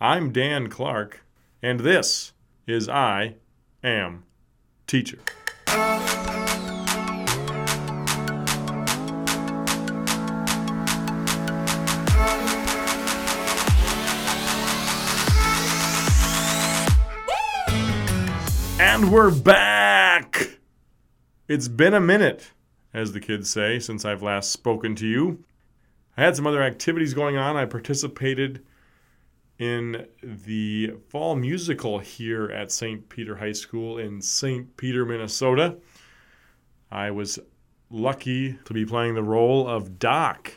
I'm Dan Clark, and this is I Am Teacher. And we're back! It's been a minute, as the kids say, since I've last spoken to you. I had some other activities going on. I participated in the fall musical here at St. Peter High School in St. Peter, Minnesota. I was lucky to be playing the role of Doc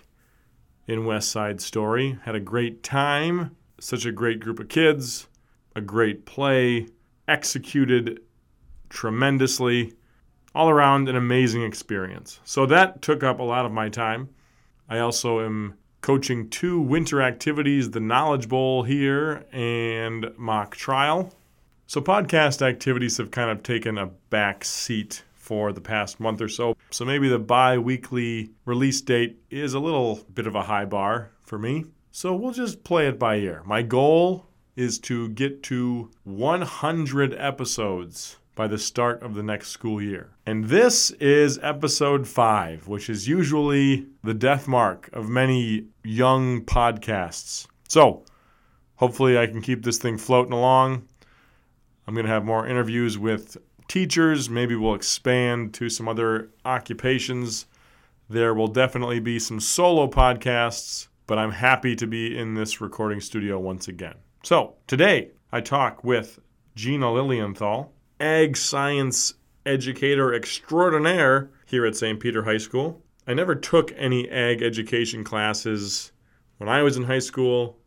in West Side Story. Had a great time, such a great group of kids, a great play, executed tremendously. All around, an amazing experience. So that took up a lot of my time. I also am coaching two winter activities the Knowledge Bowl here and mock trial. So, podcast activities have kind of taken a back seat for the past month or so. So, maybe the bi weekly release date is a little bit of a high bar for me. So, we'll just play it by ear. My goal is to get to 100 episodes by the start of the next school year. And this is episode five, which is usually the death mark of many young podcasts. So hopefully, I can keep this thing floating along. I'm going to have more interviews with teachers. Maybe we'll expand to some other occupations. There will definitely be some solo podcasts, but I'm happy to be in this recording studio once again. So today, I talk with Gina Lilienthal, ag science educator extraordinaire here at St. Peter High School. I never took any ag education classes when I was in high school.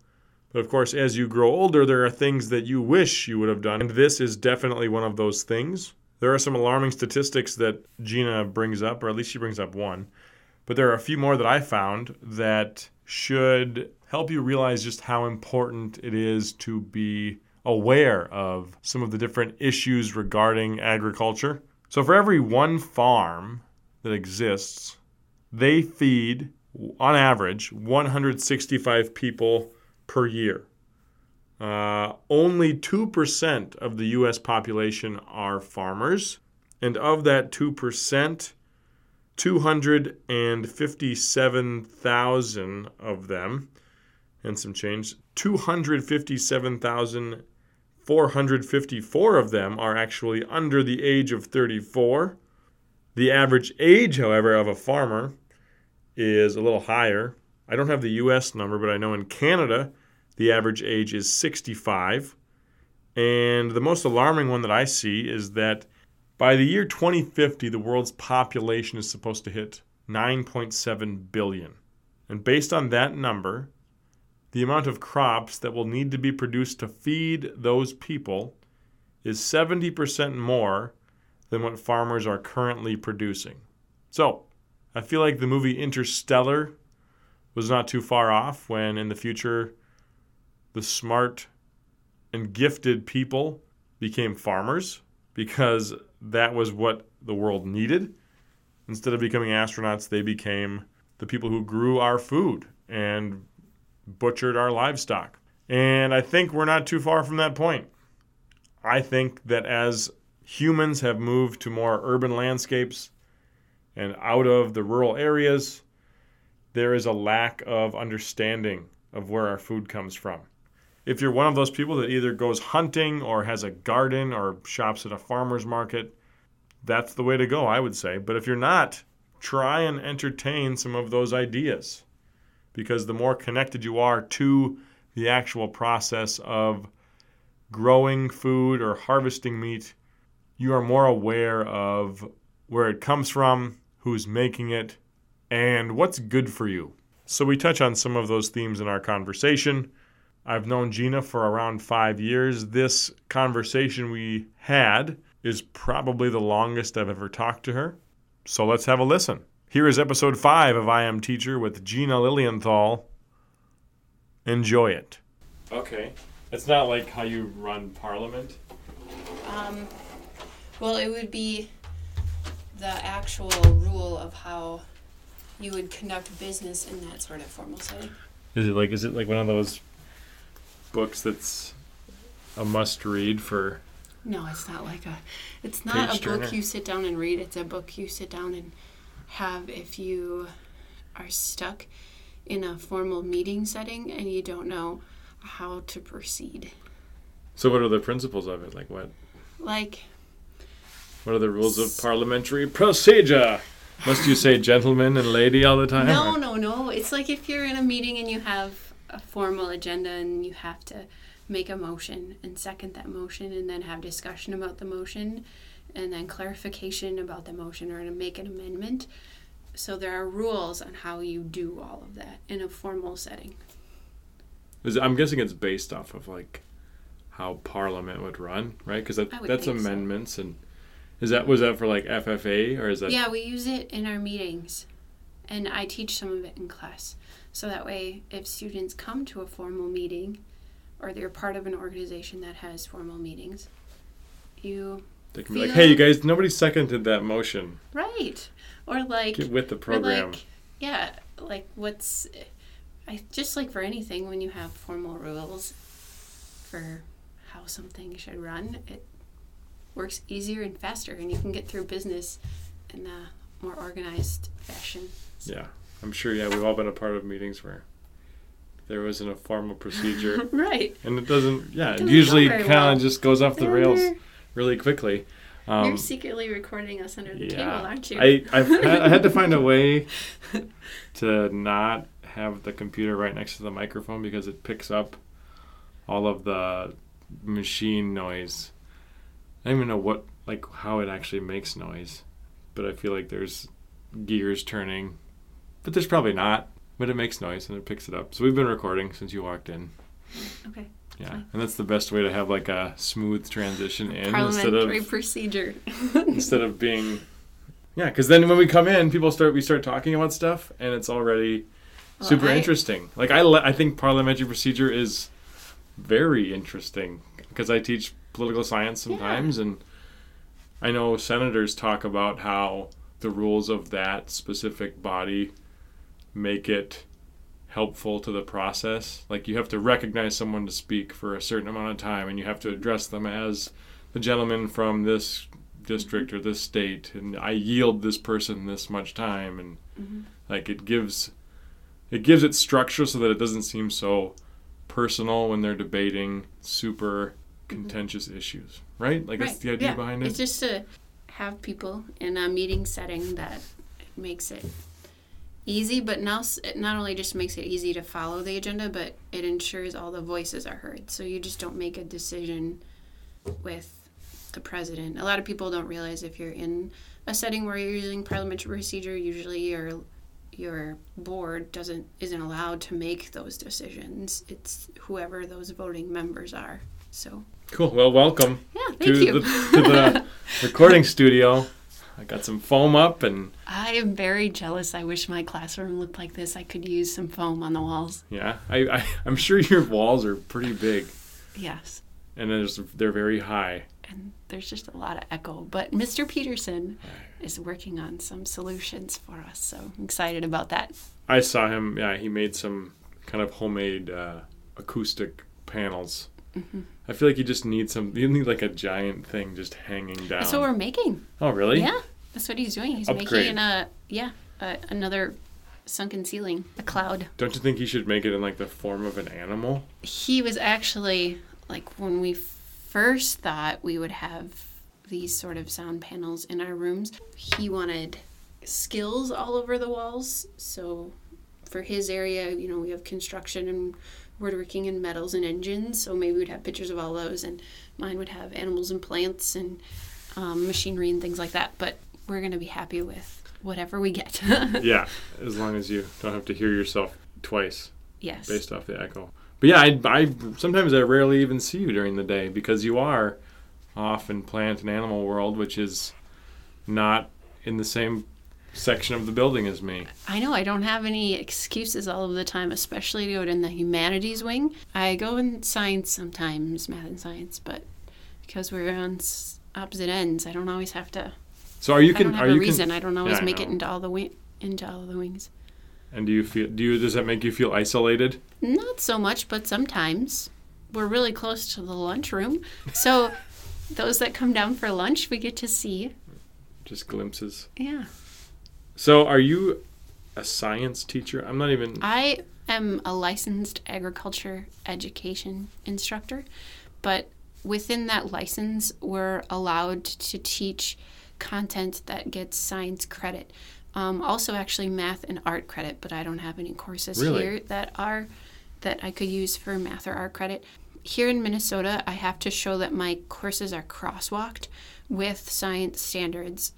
But of course, as you grow older, there are things that you wish you would have done. And this is definitely one of those things. There are some alarming statistics that Gina brings up, or at least she brings up one. But there are a few more that I found that should help you realize just how important it is to be aware of some of the different issues regarding agriculture. So, for every one farm that exists, they feed, on average, 165 people per year. Uh, only 2% of the U.S. population are farmers. And of that 2%, 257,000 of them, and some change, 257,454 of them are actually under the age of 34. The average age, however, of a farmer is a little higher. I don't have the US number, but I know in Canada, the average age is 65. And the most alarming one that I see is that by the year 2050, the world's population is supposed to hit 9.7 billion. And based on that number, the amount of crops that will need to be produced to feed those people is 70% more than what farmers are currently producing. So, I feel like the movie Interstellar was not too far off when in the future the smart and gifted people became farmers because that was what the world needed. Instead of becoming astronauts, they became the people who grew our food and butchered our livestock. And I think we're not too far from that point. I think that as humans have moved to more urban landscapes and out of the rural areas, there is a lack of understanding of where our food comes from. If you're one of those people that either goes hunting or has a garden or shops at a farmer's market, that's the way to go, I would say. But if you're not, try and entertain some of those ideas because the more connected you are to the actual process of growing food or harvesting meat, you are more aware of where it comes from, who's making it, and what's good for you. So, we touch on some of those themes in our conversation. I've known Gina for around five years. This conversation we had is probably the longest I've ever talked to her. So, let's have a listen. Here is episode five of I Am Teacher with Gina Lilienthal. Enjoy it. Okay. It's not like how you run Parliament. Um, well, it would be the actual rule of how you would conduct business in that sort of formal setting. Is it like is it like one of those books that's a must read for No, it's not like a. It's not a book turner. you sit down and read. It's a book you sit down and have if you are stuck in a formal meeting setting and you don't know how to proceed. So what are the principles of it? Like what Like, what are the rules of parliamentary procedure? Must you say gentleman and lady all the time? no, or- no, no. It's like if you're in a meeting and you have a formal agenda and you have to make a motion and second that motion and then have discussion about the motion and then clarification about the motion or to make an amendment. So there are rules on how you do all of that in a formal setting. Is- I'm guessing it's based off of like how Parliament would run, right? Because that, that's think so. amendments and is that was that for like FFA or is that Yeah, we use it in our meetings, and I teach some of it in class. So that way, if students come to a formal meeting, or they're part of an organization that has formal meetings, you they can be like, hey, you guys, nobody seconded that motion. right or like Get with the program. like yeah, like what's I just like for anything when you have formal rules for how something should run, it works easier and faster, and you can get through business in a more organized fashion. yeah, I'm sure. Yeah, we've all been a part of meetings where there wasn't a formal procedure, right. and it doesn't. Yeah, it doesn't usually kind of well. just goes off the rails really quickly. Um, You're secretly recording us under the table, aren't you? I had, I had to find a way to not have the computer right next to the microphone because it picks up all of the machine noise. I don't even know what like how it actually makes noise, but I feel like there's gears turning, but there's probably not. But it makes noise and it picks it up. So we've been recording since you walked in. okay. Yeah, and that's the best way to have like a smooth transition in instead Parliamentary of procedure. instead of being yeah because then when we come in people start we start talking about stuff and it's already Well, super I- interesting. Like I, I think parliamentary procedure is very interesting because i teach political science sometimes and i know senators talk about how the rules of that specific body make it helpful to the process. Like you have to recognize someone to speak for a certain amount of time and you have to address them as the gentleman from this district or this state and I yield this person this much time and Mhm. like it gives it gives it structure so that it doesn't seem so personal when they're debating super contentious issues right? Like that's the idea yeah. behind it. It's just to have people in a meeting setting that makes it easy, but now it not only just makes it easy to follow the agenda, but it ensures all the voices are heard. So you just don't make a decision with the president. A lot of people don't realize if you're in a setting where you're using parliamentary procedure, usually your your board doesn't isn't allowed to make those decisions. It's whoever those voting members are. So cool well welcome yeah, thank to you. the to the recording studio I got some foam up and I am very jealous. I wish my classroom looked like this. I could use some foam on the walls. yeah I, I I'm sure your walls are pretty big Yes. and there's, they're very high And there's just a lot of echo. But Mr. Peterson is working on some solutions for us. So I'm excited about that. I saw him. Yeah, he made some kind of homemade uh, acoustic panels. Mm-hmm. I feel like you just need some. You need like a giant thing just hanging down. That's what we're making. oh, really? Yeah. That's what he's doing. He's Upgrade. making a, yeah, a, another sunken ceiling, a cloud. Don't you think he should make it in like the form of an animal? he was actually like when we first thought we would have these sort of sound panels in our rooms he wanted skills all over the walls so for his area you know we have construction and woodworking and metals and engines so maybe we'd have pictures of all those and mine would have animals and plants and um, machinery and things like that but we're going to be happy with whatever we get yeah, as long as you don't have to hear yourself twice yes based off the echo. But yeah, I, I sometimes I rarely even see you during the day because you are off in plant and animal world, which is not in the same section of the building as me. I know I don't have any excuses all of the time, especially to go in the humanities wing. I go in science sometimes, math and science, but because we're on opposite ends, I don't always have to. So are you I can don't have are a you reason. Can, I don't always Yeah, I make it into all the wing, into all the wings. and do you feel do you does that make you feel isolated? Not so much, but sometimes. we're really close to the lunchroom. So those that come down for lunch, we get to see. Just glimpses. Yeah. So, are you a science teacher? I'm not even. I am a licensed agriculture education instructor, but within that license, we're allowed to teach content that gets science credit. Um, also, actually, math and art credit, but I don't have any courses Really? here that are that I could use for math or art credit. Here in Minnesota, I have to show that my courses are crosswalked with science standards.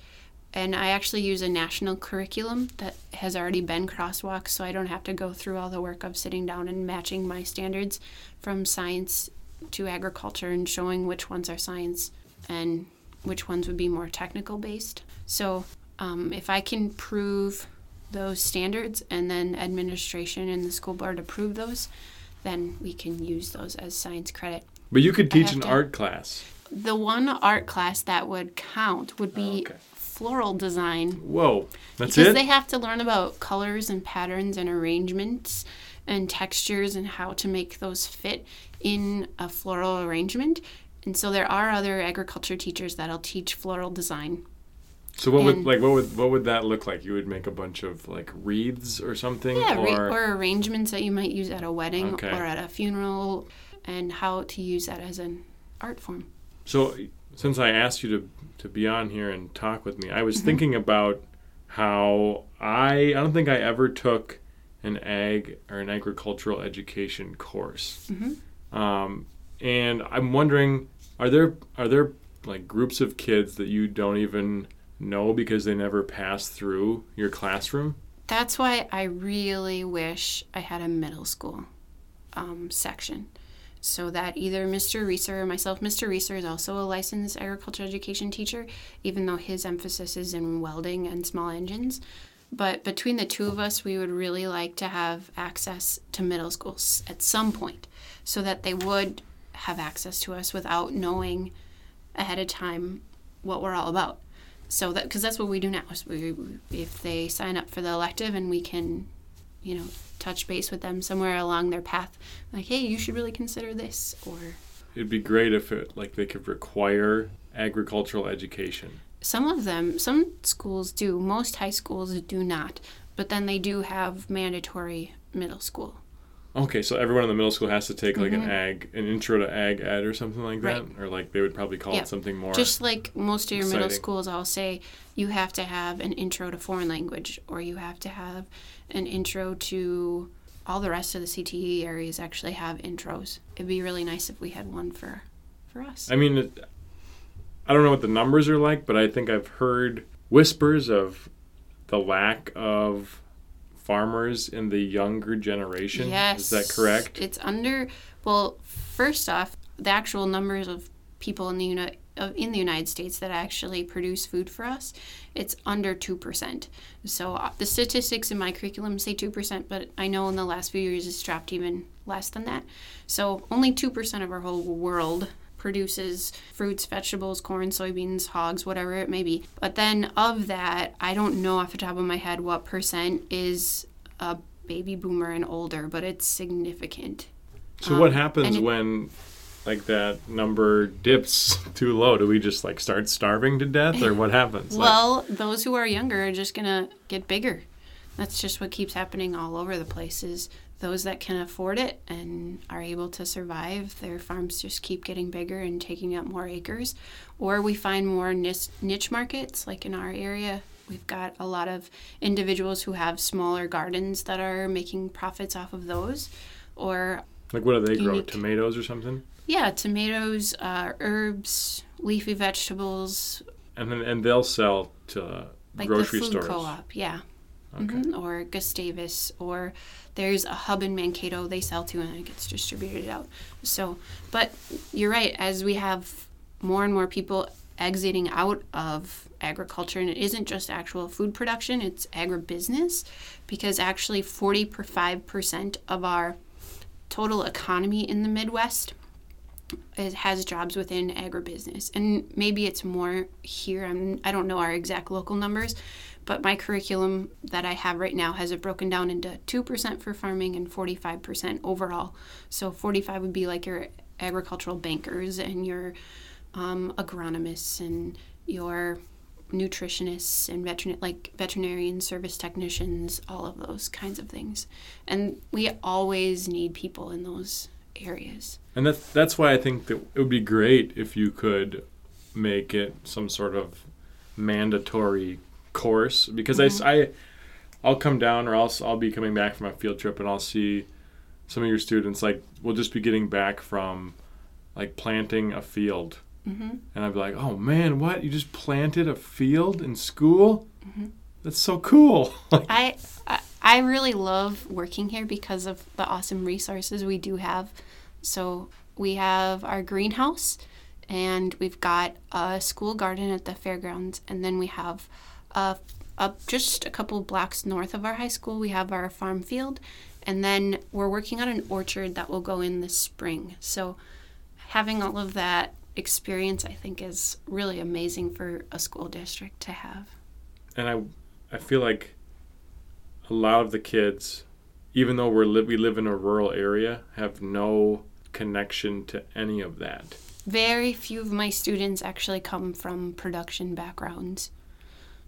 And I actually use a national curriculum that has already been crosswalked, so I don't have to go through all the work of sitting down and matching my standards from science to agriculture and showing which ones are science and which ones would be more technical based. So um, if I can prove those standards and then administration and the school board approve those, then we can use those as science credit. But you could teach an to- art class. The one art class that would count would be Oh, okay. floral design Whoa, that's because it. Because they have to learn about colors and patterns and arrangements and textures and how to make those fit in a floral arrangement. And so there are other agriculture teachers that'll teach floral design. so what would like what would what would that look like? You would make a bunch of like wreaths or something, Yeah, or, or arrangements that you might use at a wedding Okay. or at a funeral and how to use that as an art form. So, since I asked you to to be on here and talk with me, I was Mm-hmm. thinking about how I I don't think I ever took an ag or an agricultural education course, Mm-hmm. um, and I'm wondering are there are there like groups of kids that you don't even know because they never pass through your classroom? That's why I really wish I had a middle school um, section. So that either Mr. Reeser or myself, Mr. Reeser is also a licensed agriculture education teacher, even though his emphasis is in welding and small engines. But between the two of us, we would really like to have access to middle schools at some point so that they would have access to us without knowing ahead of time what we're all about. So that because that's what we do now. Is we, if they sign up for the elective and we can, you know, touch base with them somewhere along their path, like, hey, you should really consider this, or It'd be great if it like they could require agricultural education. some of them, some schools do. Most high schools do not, but then they do have mandatory middle school. Okay, so everyone in the middle school has to take like an ag, an intro to ag ed or something like that, Mm-hmm. Right. or like they would probably call Yeah. it something more. Just like most of your middle schools, I'll say you have to have an intro to foreign language, or you have to have an intro to all the rest of the CTE areas actually have intros. It'd be really nice if we had one for for us. I mean, it, I don't know what the numbers are like, but I think I've heard whispers of the lack of farmers in the younger generation. Yes. Is that correct? It's under. Well, first off, the actual numbers of people in the Uni- of in the United States that actually produce food for us, it's under two percent. So uh, the statistics in my curriculum say two percent, but I know in the last few years it's dropped even less than that. So only two percent of our whole world produces fruits, vegetables, corn, soybeans, hogs, whatever it may be. But then of that, I don't know off the top of my head what percent is a baby boomer and older, but it's significant. so what um, happens it- when like that number dips too low? Do we just like start starving to death, or what happens? Like, Well, those who are younger are just gonna get bigger. That's just what keeps happening all over the place. Those that can afford it and are able to survive, their farms just keep getting bigger and taking up more acres, or we find more niche, niche markets. Like in our area, we've got a lot of individuals who have smaller gardens that are making profits off of those, or like what do they grow? Tomatoes or something? yeah, tomatoes, uh, herbs, leafy vegetables, And then and they'll sell to like grocery the food stores. co-op yeah Mhm, or gustavus or there's a hub in mankato they sell to and it gets distributed out. So but you're right as we have more and more people exiting out of agriculture and it isn't just actual food production it's agribusiness because actually 45% of our total economy in the midwest it has jobs within agribusiness. And maybe it's more here I'm, i don't know our exact local numbers but my curriculum that i have right now has it broken down into 2% for farming and 45% overall so 45 would be like your agricultural bankers and your um, agronomists and your nutritionists and veterin- like veterinarian service technicians, all of those kinds of things. And we always need people in those areas. And that's that's why I think that it would be great if you could make it some sort of mandatory course because I, I I'll come down or else I'll be coming back from a field trip and I'll see some of your students like we'll just be getting back from like planting a field. Mm-hmm. and I'd be like oh man what? You just planted a field in school? That's so cool. I, I I really love working here because of the awesome resources we do have. So we have our greenhouse, and we've got a school garden at the fairgrounds, and then we have a, up just a couple blocks north of our high school. We have our farm field, and then we're working on an orchard that will go in this spring. So having all of that experience, I think, is really amazing for a school district to have. and I I feel like a lot of the kids, even though we're li- we live in a rural area, have no connection to any of that. Very few of my students actually come from production backgrounds.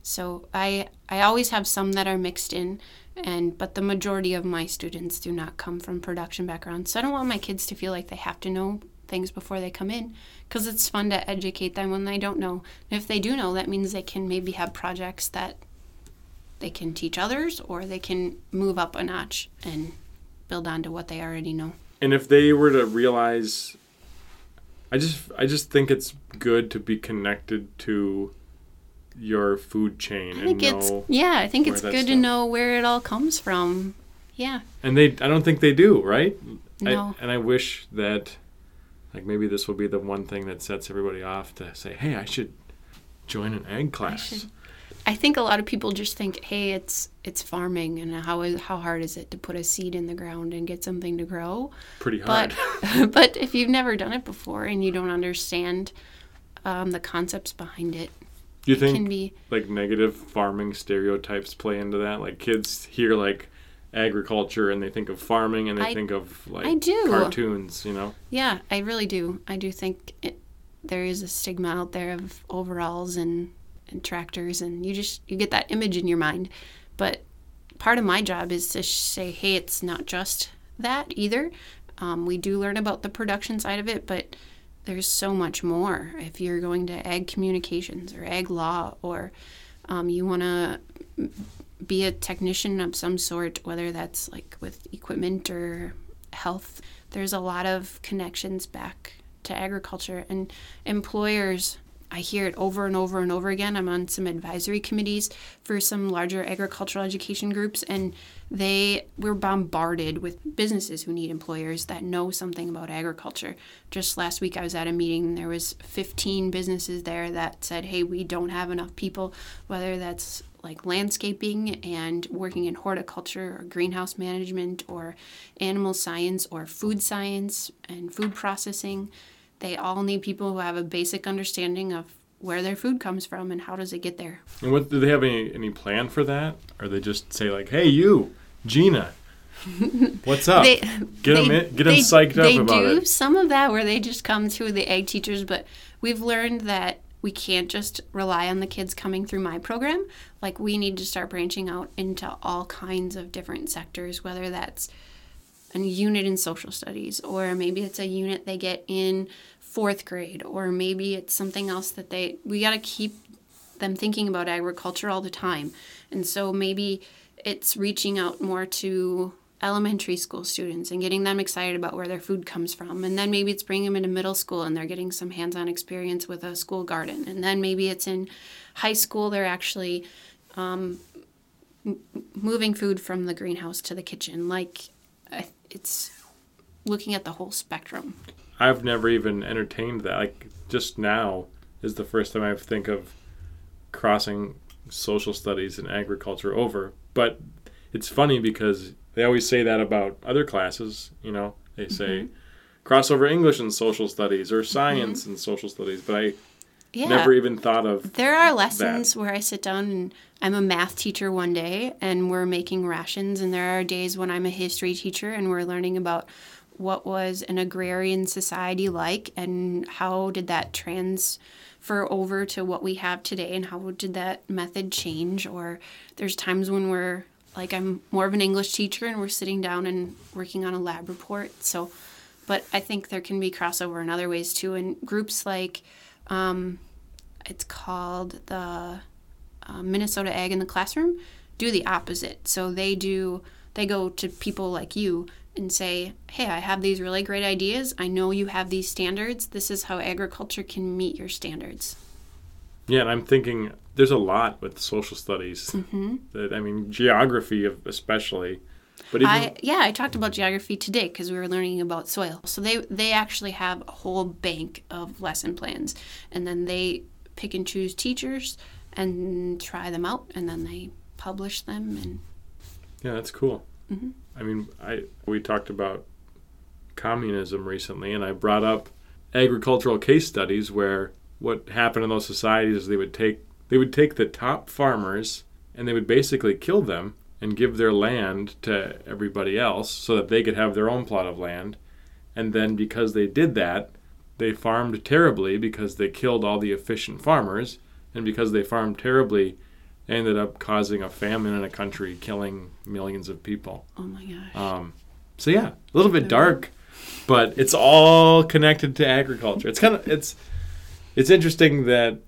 So I I always have some that are mixed in and but the majority of my students do not come from production backgrounds. So I don't want my kids to feel like they have to know things before they come in because it's fun to educate them when they don't know. And if they do know, that means they can maybe have projects that they can teach others or they can move up a notch and build on to what they already know. And if they were to realize, I just I just think it's good to be connected to your food chain I and think it's yeah, I think it's good to know where it all comes from. Yeah. And they I don't think they do right. No. I, and I wish that like maybe this will be the one thing that sets everybody off to say, hey, I should join an ag class. should- I think a lot of people just think, "Hey, it's it's farming and how is how hard is it to put a seed in the ground and get something to grow?" Pretty hard. But but if you've never done it before and you don't understand um, the concepts behind it, Do you think can be like negative farming stereotypes play into that? Like kids hear like agriculture and they think of farming and they I- think of like I do. cartoons, you know? Yeah, I really do. I do think it, there is a stigma out there of overalls and, and tractors, and you just you get that image in your mind. But part of my job is to say, hey, it's not just that either. Um, we do learn about the production side of it, but there's so much more. If you're going to ag communications or ag law, or um, you want to be a technician of some sort, whether that's like with equipment or health. There's a lot of connections back to agriculture and employers. I hear it over and over and over again. I'm on some advisory committees for some larger agricultural education groups, and they we're bombarded with businesses who need employers that know something about agriculture. Just last week, I was at a meeting. And there was 15 businesses there that said, "Hey, we don't have enough people, whether that's like landscaping and working in horticulture or greenhouse management or animal science or food science and food processing. They all need people who have a basic understanding of where their food comes from and how does it get there. And what do they have any any plan for that? Or they just say like, "Hey, you, Gina, what's up?" They, get them in, get them they- psyched up they about do it. some of that where they just come through the ag teachers, but we've learned that we can't just rely on the kids coming through my program. Like we need to start branching out into all kinds of different sectors, whether that's a unit in social studies, or maybe it's a unit they get in fourth grade, or maybe it's something else that they we got to keep them thinking about agriculture all the time. And so maybe it's reaching out more to elementary school students and getting them excited about where their food comes from. And then maybe it's bringing them into middle school and they're getting some hands on experience with a school garden. And then maybe it's in high school, they're actually um, moving food from the greenhouse to the kitchen. Like it's looking at the whole spectrum. I've never even entertained that. Like just now is the first time I think of crossing social studies and agriculture over. But it's funny because they always say that about other classes. You know, they say Mm-hmm. cross over English and social studies or science and social studies. But I Yeah. never even thought of There are lessons where I sit down and I'm a math teacher one day and we're making rations, and there are days when I'm a history teacher and we're learning about what was an agrarian society like and how did that transfer over to what we have today and how did that method change or there's times when we're like I'm more of an English teacher and we're sitting down and working on a lab report. So, but I think there can be crossover in other ways too. And groups like, um, it's called the uh, Minnesota Ag in the Classroom, do the opposite. So they do, they go to people like you and say, hey, I have these really great ideas. I know you have these standards. This is how agriculture can meet your standards. Yeah, and I'm thinking there's a lot with social studies. Mm-hmm. That I mean, geography especially. But even, I, yeah, I talked about geography today because we were learning about soil. So they they actually have a whole bank of lesson plans, and then they pick and choose teachers and try them out, and then they publish them. And yeah, that's cool. Mm-hmm. I mean, I we talked about communism recently, and I brought up agricultural case studies where what happened in those societies is they would take they would take the top farmers and they would basically kill them and give their land to everybody else so that they could have their own plot of land. And then because they did that, they farmed terribly because they killed all the efficient farmers. And because they farmed terribly, they ended up causing a famine in a country, killing millions of people. Oh my gosh. Um, so yeah, a little bit dark, but it's all connected to agriculture. It's kind of it's it's interesting that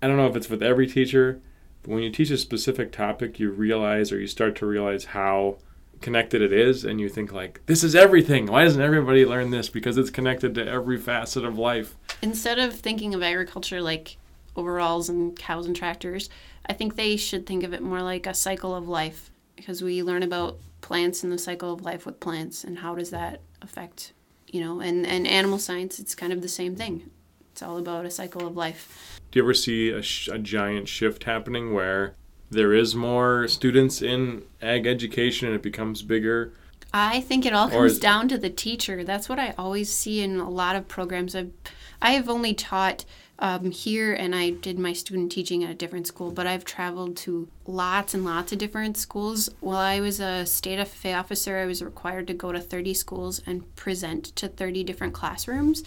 I don't know if it's with every teacher, but when you teach a specific topic, you realize or you start to realize how connected it is and you think like this is everything. Why doesn't everybody learn this? Because it's connected to every facet of life. Instead of thinking of agriculture like overalls and cows and tractors i think they should think of it more like a cycle of life because we learn about plants and the cycle of life with plants and how does that affect you know and and animal science it's kind of the same thing. It's all about a cycle of life. Do you ever see a, sh- a giant shift happening where there is more students in ag education and it becomes bigger? I think it all comes down to the teacher. That's what I always see in a lot of programs. I've, I have only taught um, here and I did my student teaching at a different school, but I've traveled to lots and lots of different schools. While I was a state FFA officer, I was required to go to 30 schools and present to 30 different classrooms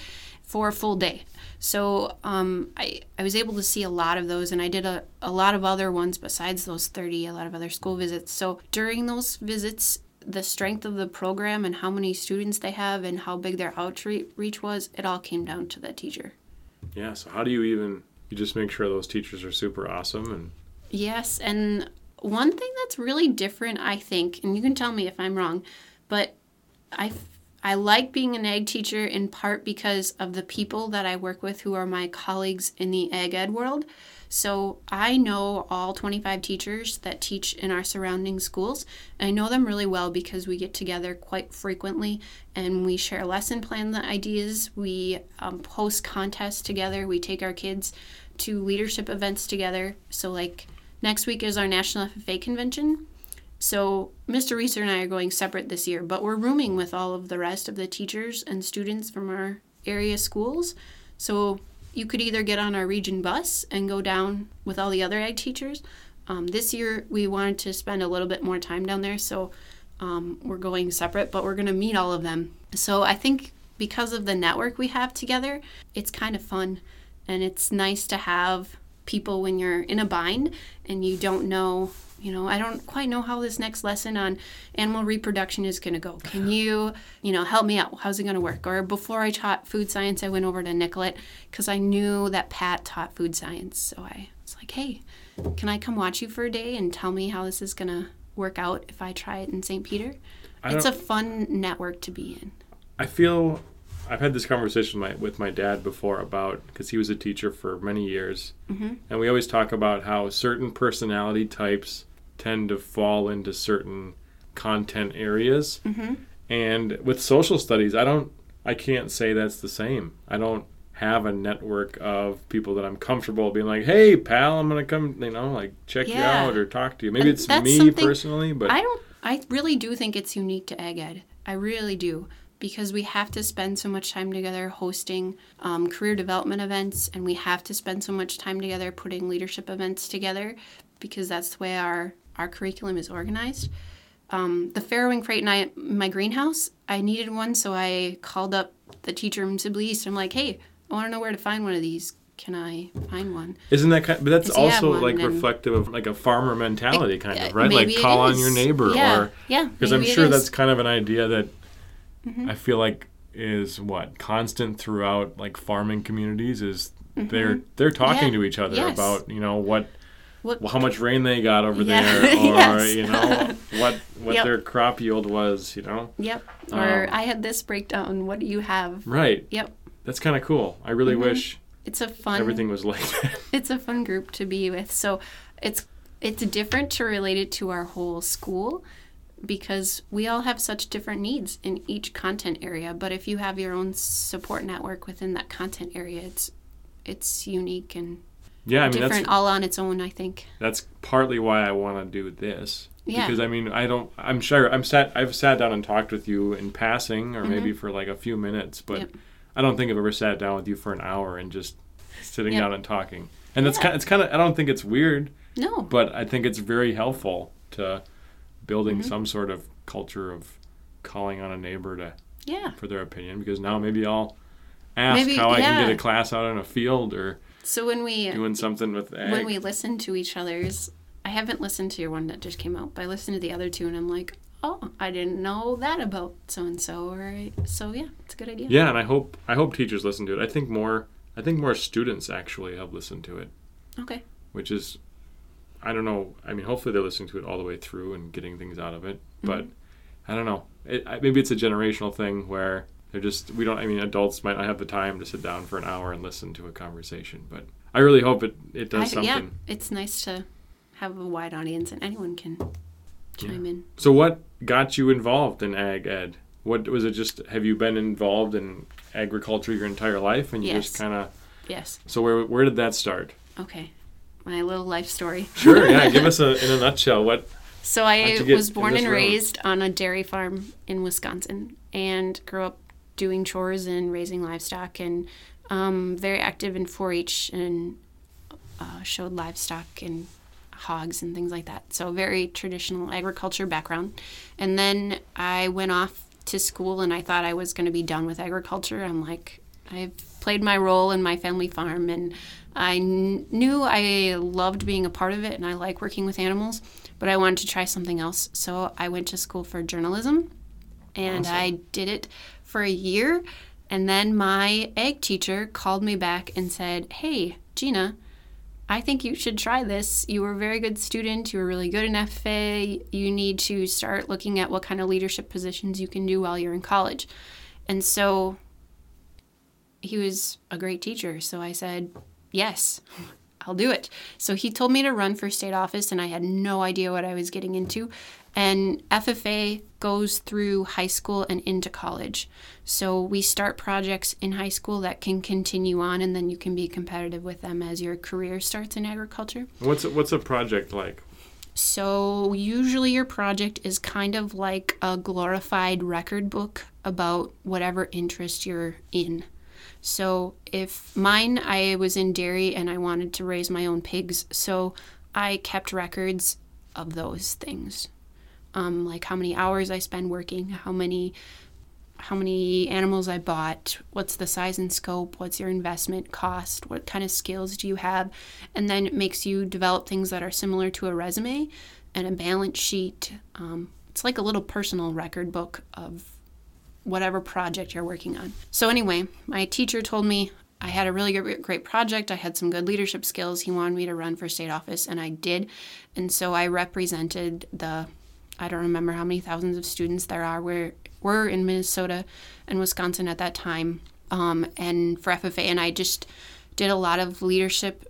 for a full day. So um, I, I was able to see a lot of those, and I did a, a lot of other ones besides those 30, a lot of other school visits. So during those visits, the strength of the program and how many students they have and how big their outreach was, it all came down to the teacher. Yeah, so how do you even, you just make sure those teachers are super awesome and. Yes, and one thing that's really different, I think, and you can tell me if I'm wrong, but I I like being an ag teacher in part because of the people that I work with who are my colleagues in the ag ed world. So I know all 25 teachers that teach in our surrounding schools. And I know them really well because we get together quite frequently and we share lesson plan ideas. We um, post contests together. We take our kids to leadership events together. So, like next week is our National FFA convention. So, Mr. Reeser and I are going separate this year, but we're rooming with all of the rest of the teachers and students from our area schools. So, you could either get on our region bus and go down with all the other ag teachers. Um, this year, we wanted to spend a little bit more time down there, so um, we're going separate, but we're going to meet all of them. So, I think because of the network we have together, it's kind of fun and it's nice to have people when you're in a bind and you don't know you know i don't quite know how this next lesson on animal reproduction is going to go. Can you you know help me out? How's it going to work? Or before i taught food science i went over to nicollet because i knew that pat taught food science. So i was like hey can i come watch you for a day and tell me how this is going to work out if i try it in st peter? It's a fun network to be in. I feel I've had this conversation with my, with my dad before about because he was a teacher for many years, mm-hmm. and we always talk about how certain personality types tend to fall into certain content areas. Mm-hmm. And with social studies, I don't, I can't say that's the same. I don't have a network of people that I'm comfortable being like, "Hey, pal, I'm gonna come," you know, like check yeah. you out or talk to you. Maybe and it's me personally, but I don't. I really do think it's unique to Ag Ed. I really do because we have to spend so much time together hosting um, career development events and we have to spend so much time together putting leadership events together because that's the way our our curriculum is organized. um, the farrowing crate in I, my greenhouse, I needed one, so I called up the teacher in Sibley East. I'm like, hey, I want to know where to find one of these. Can I find one? Isn't that kind? But that's Does he have also like reflective of like a farmer mentality, kind uh, of, right? Like it call on your neighbor, Yeah, or yeah, because I'm sure. Mm-hmm. that's kind of an idea that I feel like is what constant throughout like farming communities is they're they're talking Mm-hmm. Yeah. to each other Yes. about you know what What? how much rain they got over Yeah. there, or Yes. you know what what Yep. their crop yield was, you know. Yep. Or Um, I had this breakdown. What do you have? Right. Yep. That's kind of cool. I really Mm-hmm. wish It's a fun. everything was like that. It's a fun group to be with. So it's it's different to relate it to our whole school because we all have such different needs in each content area. But if you have your own support network within that content area, it's it's unique and yeah, I mean different that's all on its own. I think. that's partly why I want to do this. Yeah. Because I mean, I don't. I'm sure. I'm sat. I've sat down and talked with you in passing, or maybe for like a few minutes, but Mm-hmm. Yep. I don't think I've ever sat down with you for an hour and just sitting Yep. down and talking. And that's Yeah. kind. It's kind of. I don't think it's weird, No. but I think it's very helpful to building Mm-hmm. some sort of culture of calling on a neighbor to Yeah. for their opinion because now maybe I'll ask Maybe- how I can get a class out in a field or So when we doing something with ag. when we listen to each other's, I haven't listened to your one that just came out, but I listened to the other two and I'm like, oh, I didn't know that about so and so. Or so yeah, it's a good idea. yeah, and I hope I hope teachers listen to it. I think more I think more students actually have listened to it, Okay. which is I don't know. I mean, hopefully they're listening to it all the way through and getting things out of it. But mm-hmm. I don't know. It, maybe it's a generational thing where they're just we don't. I mean, adults might not have the time to sit down for an hour and listen to a conversation. But I really hope it it does I- something. yeah, it's nice to have a wide audience and anyone can chime in. So what got you involved in ag ed? What was it just have you been involved in agriculture your entire life and you just kind of Yes. So where where did that start? Okay. My little life story. Sure, yeah, give us a in a nutshell what So I was born and raised on a dairy farm in Wisconsin and grew up doing chores and raising livestock and um, very active in 4-H and uh, showed livestock and hogs and things like that. So very traditional agriculture background. And then I went off to school and I thought I was going to be done with agriculture. I'm like, I've played my role in my family farm and I kn- knew I loved being a part of it and I like working with animals, but I wanted to try something else. So I went to school for journalism and I did it for a year. And then my ag teacher called me back and said, Hey, Gina, I think you should try this. You were a very good student. You were really good in FFA. You need to start looking at what kind of leadership positions you can do while you're in college. And so he was a great teacher. So I said, Yes, I'll do it. So he told me to run for state office, and I had no idea what I was getting into. And FFA goes through high school and into college. So we start projects in high school that can continue on, and then you can be competitive with them as your career starts in agriculture. what's a, what's a project like? So, usually, your project is kind of like a glorified record book about whatever interest you're in. So, if mine, I was in dairy and I wanted to raise my own pigs, so I kept records of those things. Um, like how many hours I spend working, how many how many animals I bought, what's the size and scope, what's your investment cost, what kind of skills do you have, and then it makes you develop things that are similar to a resume and a balance sheet. Um, it's like a little personal record book of whatever project you're working on. So, anyway, my teacher told me I had a really great, great project. I had some good leadership skills. He wanted me to run for state office, and I did. And so I represented the, I don't remember how many thousands of students there are, were, were in Minnesota and Wisconsin at that time, um, and for FFA. And I just did a lot of leadership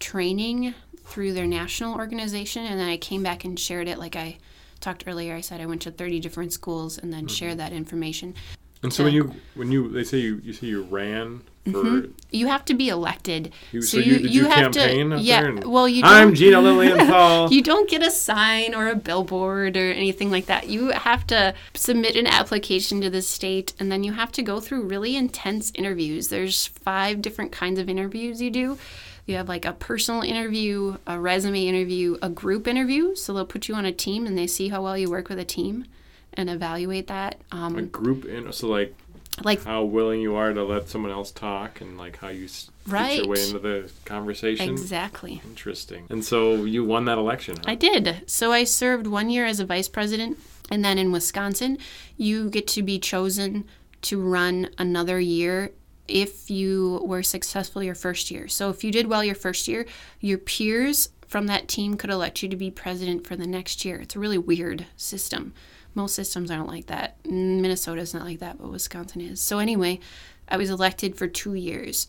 training through their national organization. And then I came back and shared it like I talked earlier. I said I went to 30 different schools and then shared that information. And so when you when you they say you you say you ran for mm-hmm. you have to be elected. you, so, you, did you, campaign up yeah. there? And, well, you I'm Gina Lilienthal. You don't get a sign or a billboard or anything like that. You have to submit an application to the state and then you have to go through really intense interviews. There's five different kinds of interviews you do. You have like a personal interview, a resume interview, a group interview. So they'll put you on a team and they see how well you work with a team and evaluate that. Um, a group in so like like how willing you are to let someone else talk and like how you get your way into the conversation. exactly. Interesting. And so you won that election. Huh? I did. So I served one year as a vice president, and then in Wisconsin, you get to be chosen to run another year if you were successful your first year. So if you did well your first year, your peers from that team could elect you to be president for the next year. It's a really weird system. Most systems aren't like that. Minnesota's not like that, but Wisconsin is. So anyway, I was elected for two years.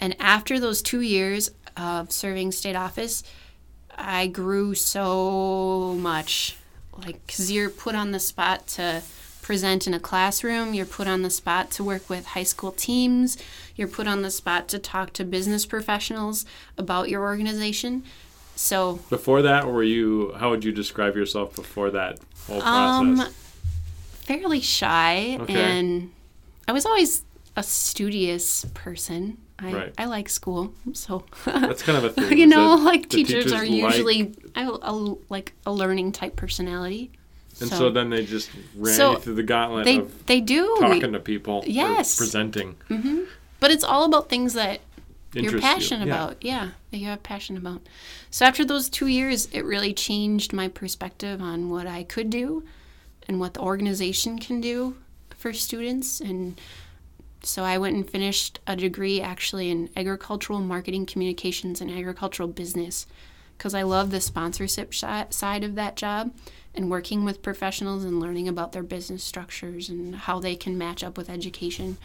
And after those two years of serving state office, I grew so much. Like, because you're put on the spot to present in a classroom, you're put on the spot to work with high school teams, you're put on the spot to talk to business professionals about your organization. So, Before that, were you? How would you describe yourself before that whole process? um, fairly shy, Okay. and I was always a studious person. I, Right. I like school, so That's kind of a thing. you know, like the teachers, are like- usually I, a, like a learning type personality. and so, then they just ran So you through the gauntlet they of they do, talking to people. Yes. presenting. but it's all about things that you're Interest you. passionate Yeah. about. Yeah, that you have passion about. So after those two years, it really changed my perspective on what I could do and what the organization can do for students. And so I went and finished a degree actually in agricultural marketing communications and agricultural business because I love the sponsorship shi- side of that job and working with professionals and learning about their business structures and how they can match up with education.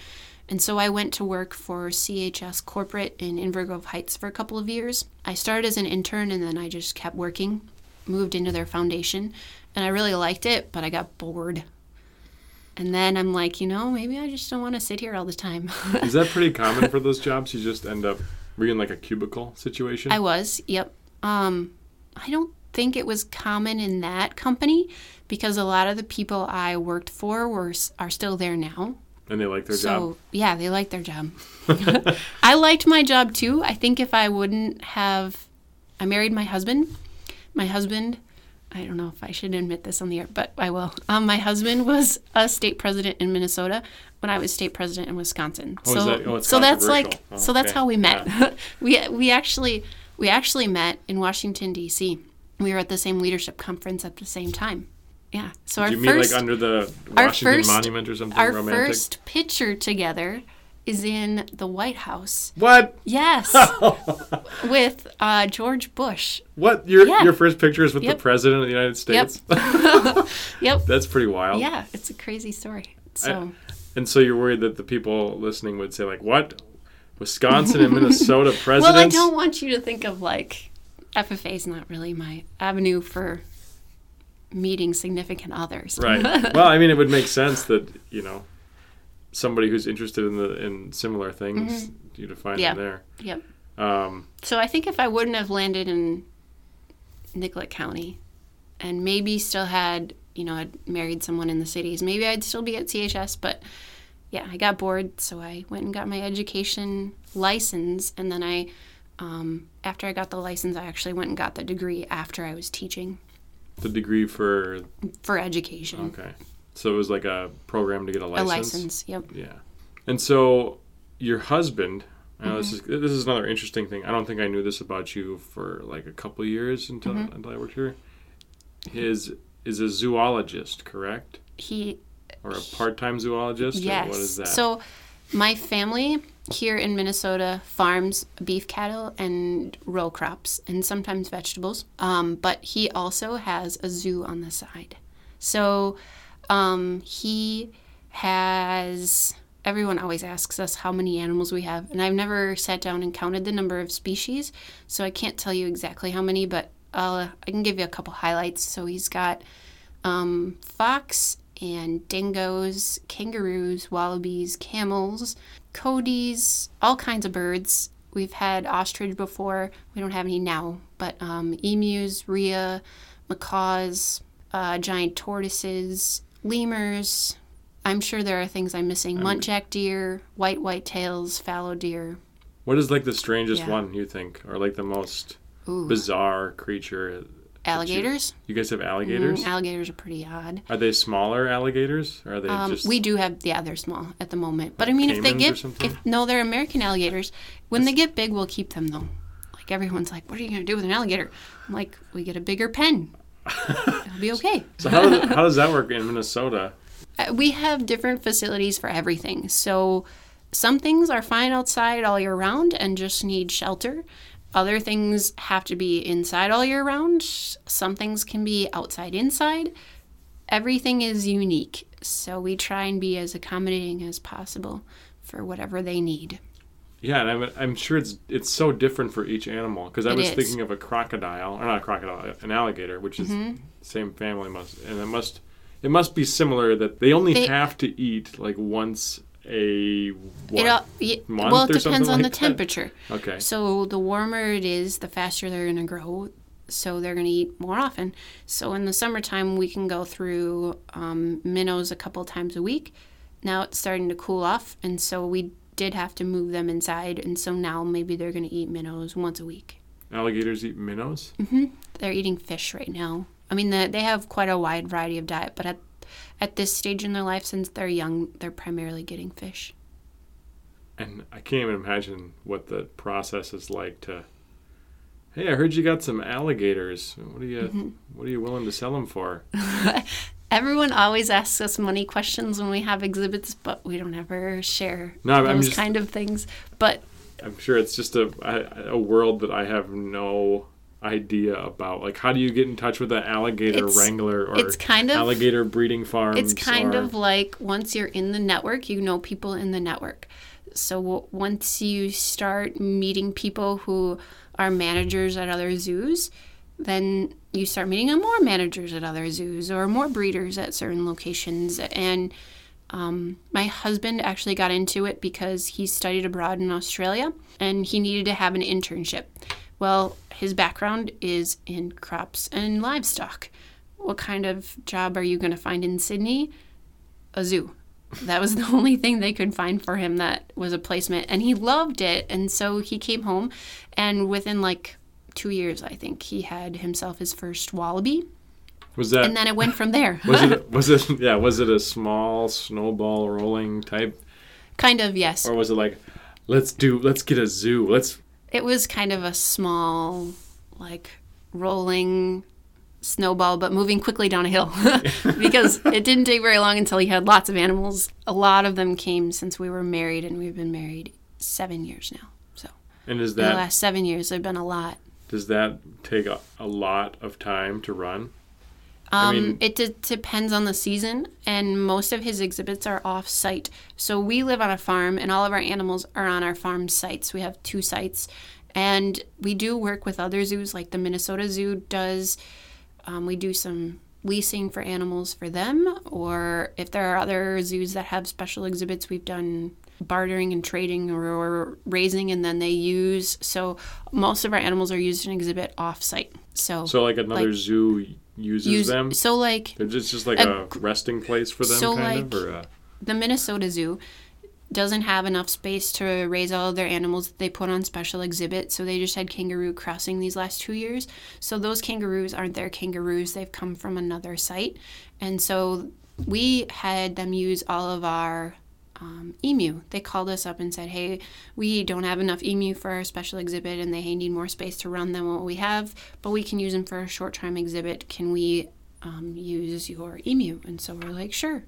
And so I went to work for CHS Corporate in Inver Grove Heights for a couple of years. I started as an intern and then I just kept working, moved into their foundation, and I really liked it, but I got bored. And then I'm like, you know, maybe I just don't want to sit here all the time. Is that pretty common for those jobs? You just end up were you in like a cubicle situation? I was, yep. Um, I don't think it was common in that company because a lot of the people I worked for were are still there now. And they like their so job. yeah, they like their job. I liked my job too. I think if I wouldn't have, I married my husband. My husband, I don't know if I should admit this on the air, but I will. Um, my husband was a state president in Minnesota when I was state president in Wisconsin. Oh, so that- oh, so that's like. Oh, so that's okay. how we met. we we actually we actually met in Washington D.C. We were at the same leadership conference at the same time. Yeah. So Did our you meet first like under the our Washington first- Monument or something our romantic? first picture together is in the White House. What? Yes, with uh, George Bush. What? Your Yeah. your first picture is with Yep. the president of the United States? Yep. yep. That's pretty wild. Yeah, it's a crazy story. So And so you're worried that the people listening would say like, "What? Wisconsin and Minnesota presidents?" well, I don't want you to think of like FFA is not really my avenue for meeting significant others. Right. well, I mean, it would make sense that you know somebody who's interested in the in similar things, you to find Mm-hmm. Them there. Yep. Um, So I think if I wouldn't have landed in Nicollet County and maybe still had, you know, I'd married someone in the cities, maybe I'd still be at CHS. But yeah, I got bored. So I went and got my education license. And then I, um, after I got the license, I actually went and got the degree after I was teaching the degree for for education. okay, so it was like a program to get a license. A license. Yep. Yeah. And so your husband. I know this is Mm-hmm. this is another interesting thing. I don't think I knew this about you for like a couple of years until Mm-hmm. until I worked here. His is a zoologist, correct? He Or a part-time zoologist? Yes. Or what is that? So, my family here in Minnesota farms beef cattle and row crops and sometimes vegetables. Um, but he also has a zoo on the side. So, um, he has. Everyone always asks us how many animals we have, and I've never sat down and counted the number of species, so I can't tell you exactly how many, but uh, I can give you a couple highlights. So he's got um, fox and dingoes, kangaroos, wallabies, camels, coatis, all kinds of birds. We've had ostrich before. We don't have any now, but um, emus, rhea, macaws, uh, giant tortoises, lemurs. I'm sure there are things I'm missing. Muntjac deer, white white tails, fallow deer. What is like the strangest Yeah. one you think, or like the most Ooh, bizarre creature? Alligators. You guys have alligators? Mm, alligators are pretty odd. Are they smaller alligators? Or are they Um, just we do have, yeah, they're small at the moment. But I mean, if they get, if no, they're American alligators. When they get big, we'll keep them though. Like everyone's like, what are you gonna do with an alligator? I'm like, we get a bigger pen. It'll be okay. so how, does- how does that work in Minnesota? Uh, we have different facilities for everything. So some things are fine outside all year round and just need shelter. Other things have to be inside all year round. Some things can be outside inside. Everything is unique. So we try and be as accommodating as possible for whatever they need. Yeah, and I'm, I'm sure it's it's so different for each animal because I It was is. thinking of a crocodile or not a crocodile, an alligator, which is Mm-hmm. same family must, and it must it must be similar that they only They- have to eat like once a what? It all, well, it depends on like the that? temperature. okay, So the warmer it is, the faster they're going to grow. So they're going to eat more often. So in the summertime, we can go through um, minnows a couple times a week. Now it's starting to cool off, and so we did have to move them inside. And so now maybe they're going to eat minnows once a week. alligators eat minnows. Mhm. They're eating fish right now. I mean, the, they have quite a wide variety of diet, but at at this stage in their life, since they're young, they're primarily getting fish. And I can't even imagine what the process is like to. Hey, I heard you got some alligators. What are you Mm-hmm. What are you willing to sell them for? Everyone always asks us money questions when we have exhibits, but we don't ever share No, those just- kind of things. But I'm sure it's just a a world that I have no idea about. Like, how do you get in touch with an alligator It's- wrangler or it's kind of- alligator breeding farms? it's kind or- of like once you're in the network, you know people in the network. So w- once you start meeting people who are managers at other zoos, then you start meeting more managers at other zoos or more breeders at certain locations. And um, my husband actually got into it because he studied abroad in Australia and he needed to have an internship. Well, his background is in crops and livestock. What kind of job are you going to find in Sydney? A zoo. That was the only thing they could find for him that was a placement. And he loved it. And so he came home, and within like two years, I think, he had himself his first wallaby. was that And then it went from there. was it was it yeah was it a small snowball rolling type kind of, yes. or was it like let's do let's get a zoo let's It was kind of a small, like rolling snowball, but moving quickly down a hill because it didn't take very long until he had lots of animals. A lot of them came since we were married, and we've been married seven years now. So and is in the last seven years, there've been a lot. does that take a, a lot of time to run? I Um, mean- it d- depends on the season, and most of his exhibits are off site. So we live on a farm, and all of our animals are on our farm sites. We have two sites, and we do work with other zoos, like the Minnesota Zoo does. Um, we do some leasing for animals for them, or if there are other zoos that have special exhibits, we've done bartering and trading or, or raising, and then they use. So most of our animals are used in exhibit off site. So, So like another Like- zoo uses use them. so like They're just just like a a, resting place for them, so, kind of, like- or a, the Minnesota Zoo doesn't have enough space to raise all of their animals that they put on special exhibit. So they just had kangaroo crossing these last two years. So those kangaroos aren't their kangaroos. They've come from another site. And so we had them use all of our um, emu. They called us up and said, hey, we don't have enough emu for our special exhibit and they need more space to run than what we have, but we can use them for a short time exhibit. Can we um, use your emu? And so we're like, sure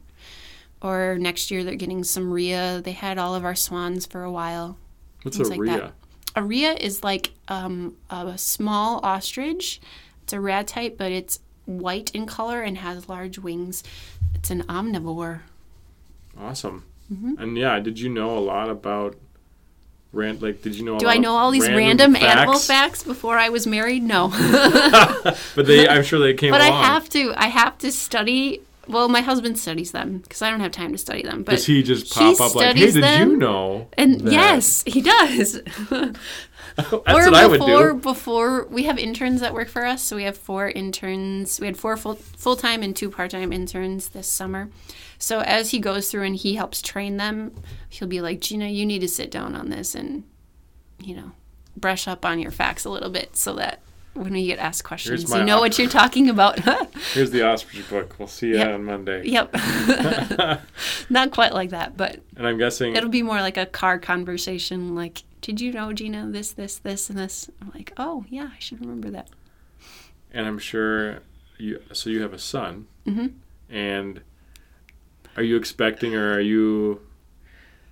or next year they're getting some rhea. They had all of our swans for a while. what's a like rhea? that. A rhea is like um, a small ostrich. It's a ratite, but it's white in color and has large wings. It's an omnivore. Awesome. Mm-hmm. And yeah, did you know a lot about rant? Like, did you know? A Do I know all these random, animal facts before I was married? No. But they, I'm sure they came but I have to. I have to study Well, my husband studies them because I don't have time to study them. But Does he just pop up like, "Hey, studies did you know?" And that-" yes, he does. that's or what I would before do. before we have interns that work for us, so we have four interns. We had four full full time and two part time interns this summer. So as he goes through and he helps train them, he'll be like, Gina, you need to sit down on this and you know brush up on your facts a little bit so that when we get asked questions, you know op- what you're talking about. Here's the ostrich book. We'll see you Yep. on Monday. yep, not quite like that, but And I'm guessing it'll be more like a car conversation. Like, did you know, Gina, this, this, this, and this? I'm like, oh yeah, I should remember that. and I'm sure you. So you have a son, Mhm. and are you expecting, or are you?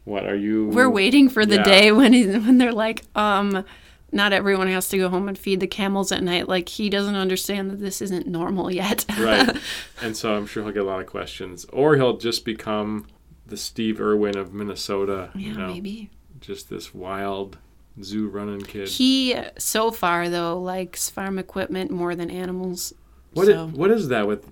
What are you? We're waiting for the Yeah. day when he, when they're like, um, not everyone has to go home and feed the camels at night. Like he doesn't understand that this isn't normal yet. right. And so I'm sure he'll get a lot of questions, or he'll just become the Steve Irwin of Minnesota. yeah, you know, maybe. just this wild zoo running kid. He so far though likes farm equipment more than animals. What so. i- what is that with?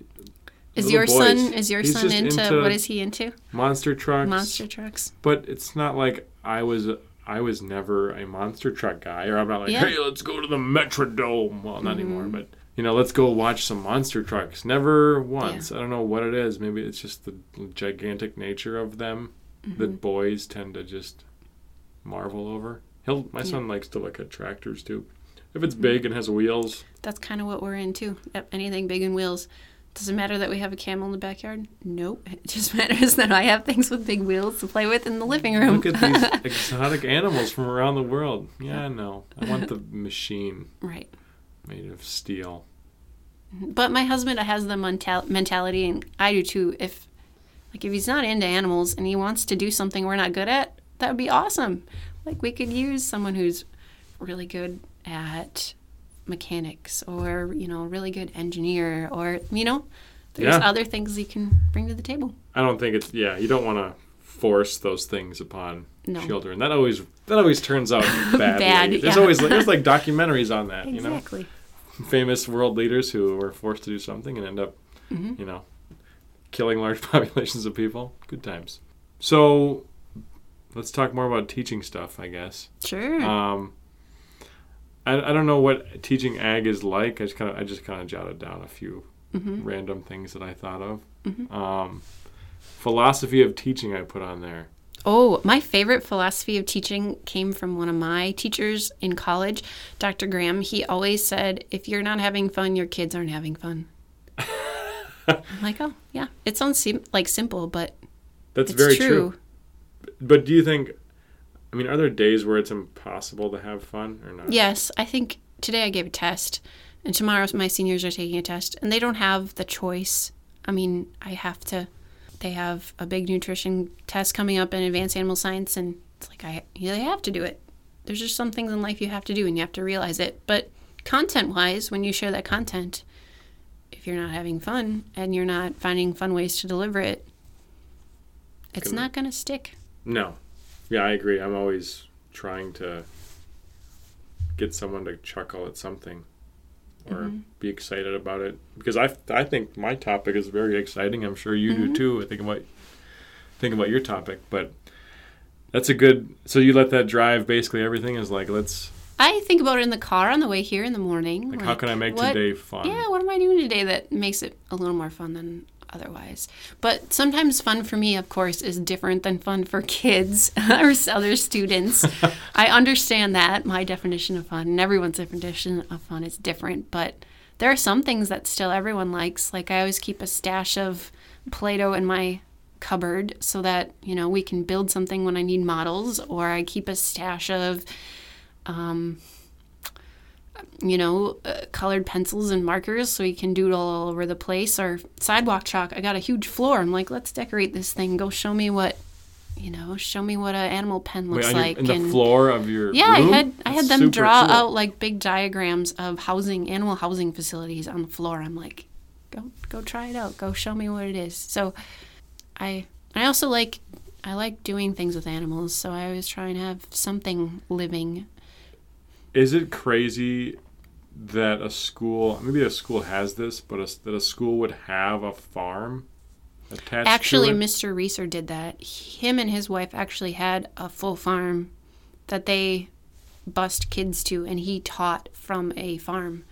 Is your boys? son is your He's son into, into what is he into? Monster trucks. Monster trucks. But it's not like I was. I was never a monster truck guy, or I'm not like, Yeah. hey, let's go to the Metrodome. Well, not anymore, Mm-hmm. but you know, let's go watch some monster trucks. Never once. I don't know what it is. Maybe it's just the gigantic nature of them Mm-hmm. that boys tend to just marvel over. He'll. My son likes to look at tractors too. If it's Mm-hmm. big and has wheels, That's kind of what we're into. Yep, anything big and wheels. Does it matter that we have a camel in the backyard? Nope. It just matters that I have things with big wheels to play with in the living room. look at these exotic animals from around the world. Yeah, no, I want the machine right. made of steel. But my husband has the mental- mentality, and I do too. If like if he's not into animals and he wants to do something we're not good at, that would be awesome. Like we could use someone who's really good at mechanics, or you know, really good engineer, or you know, there's Yeah. other things you can bring to the table. I don't think it's yeah. You don't want to force those things upon No. children. That always that always turns out badly. Bad, There's yeah. always there's like documentaries on that. You know, Exactly. famous world leaders who were forced to do something and end up, Mm-hmm. you know, killing large populations of people. Good times. So, let's talk more about teaching stuff. I guess. Sure. Um, I, I don't know what teaching ag is like. I just kind of I just kind of jotted down a few Mm-hmm. random things that I thought of. Um, philosophy of teaching I put on there. Oh, my favorite philosophy of teaching came from one of my teachers in college, Dr. Graham. He always said, if you're not having fun, your kids aren't having fun. I'm like, oh, yeah. It sounds sim- like simple, but That's it's very true. true. But do you think? I mean, are there days where it's impossible to have fun or not? Yes, I think today I gave a test, and tomorrow my seniors are taking a test, and they don't have the choice. I mean, I have to. They have a big nutrition test coming up in advanced animal science, and it's like I yeah, they have to do it. There's just some things in life you have to do, and you have to realize it. But content-wise, when you share that content, if you're not having fun and you're not finding fun ways to deliver it, it's Can- not going to stick. No. Yeah, I agree. I'm always trying to get someone to chuckle at something or Mm-hmm. be excited about it because I I think my topic is very exciting. I'm sure you Mm-hmm. do too. I think about think about your topic, but that's a good. So you let that drive basically everything is like let's I think about it in the car on the way here in the morning. like, how can I make what- today fun? Yeah, what am I doing today that makes it a little more fun than otherwise? But sometimes fun for me, of course, is different than fun for kids or other students. I understand that my definition of fun and everyone's definition of fun is different, but there are some things that still everyone likes. Like I always keep a stash of Play-Doh in my cupboard so that you know we can build something when I need models, or I keep a stash of um, you know, uh, colored pencils and markers so you can doodle all over the place or sidewalk chalk. I got a huge floor. I'm like, let's decorate this thing. Go show me what, you know, show me what a animal pen Wait, looks your- like. in the floor of your yeah, room? I had I had them draw cool. out like big diagrams of housing animal housing facilities on the floor. I'm like, go go try it out. Go show me what it is. So I I also like I like doing things with animals, so I always try and have something living. Is it crazy that a school, maybe a school has this, but a, that a school would have a farm attached Actually, to it? Mr. Reeser did that. Him and his wife actually had a full farm that they bust kids to, and he taught from a farm.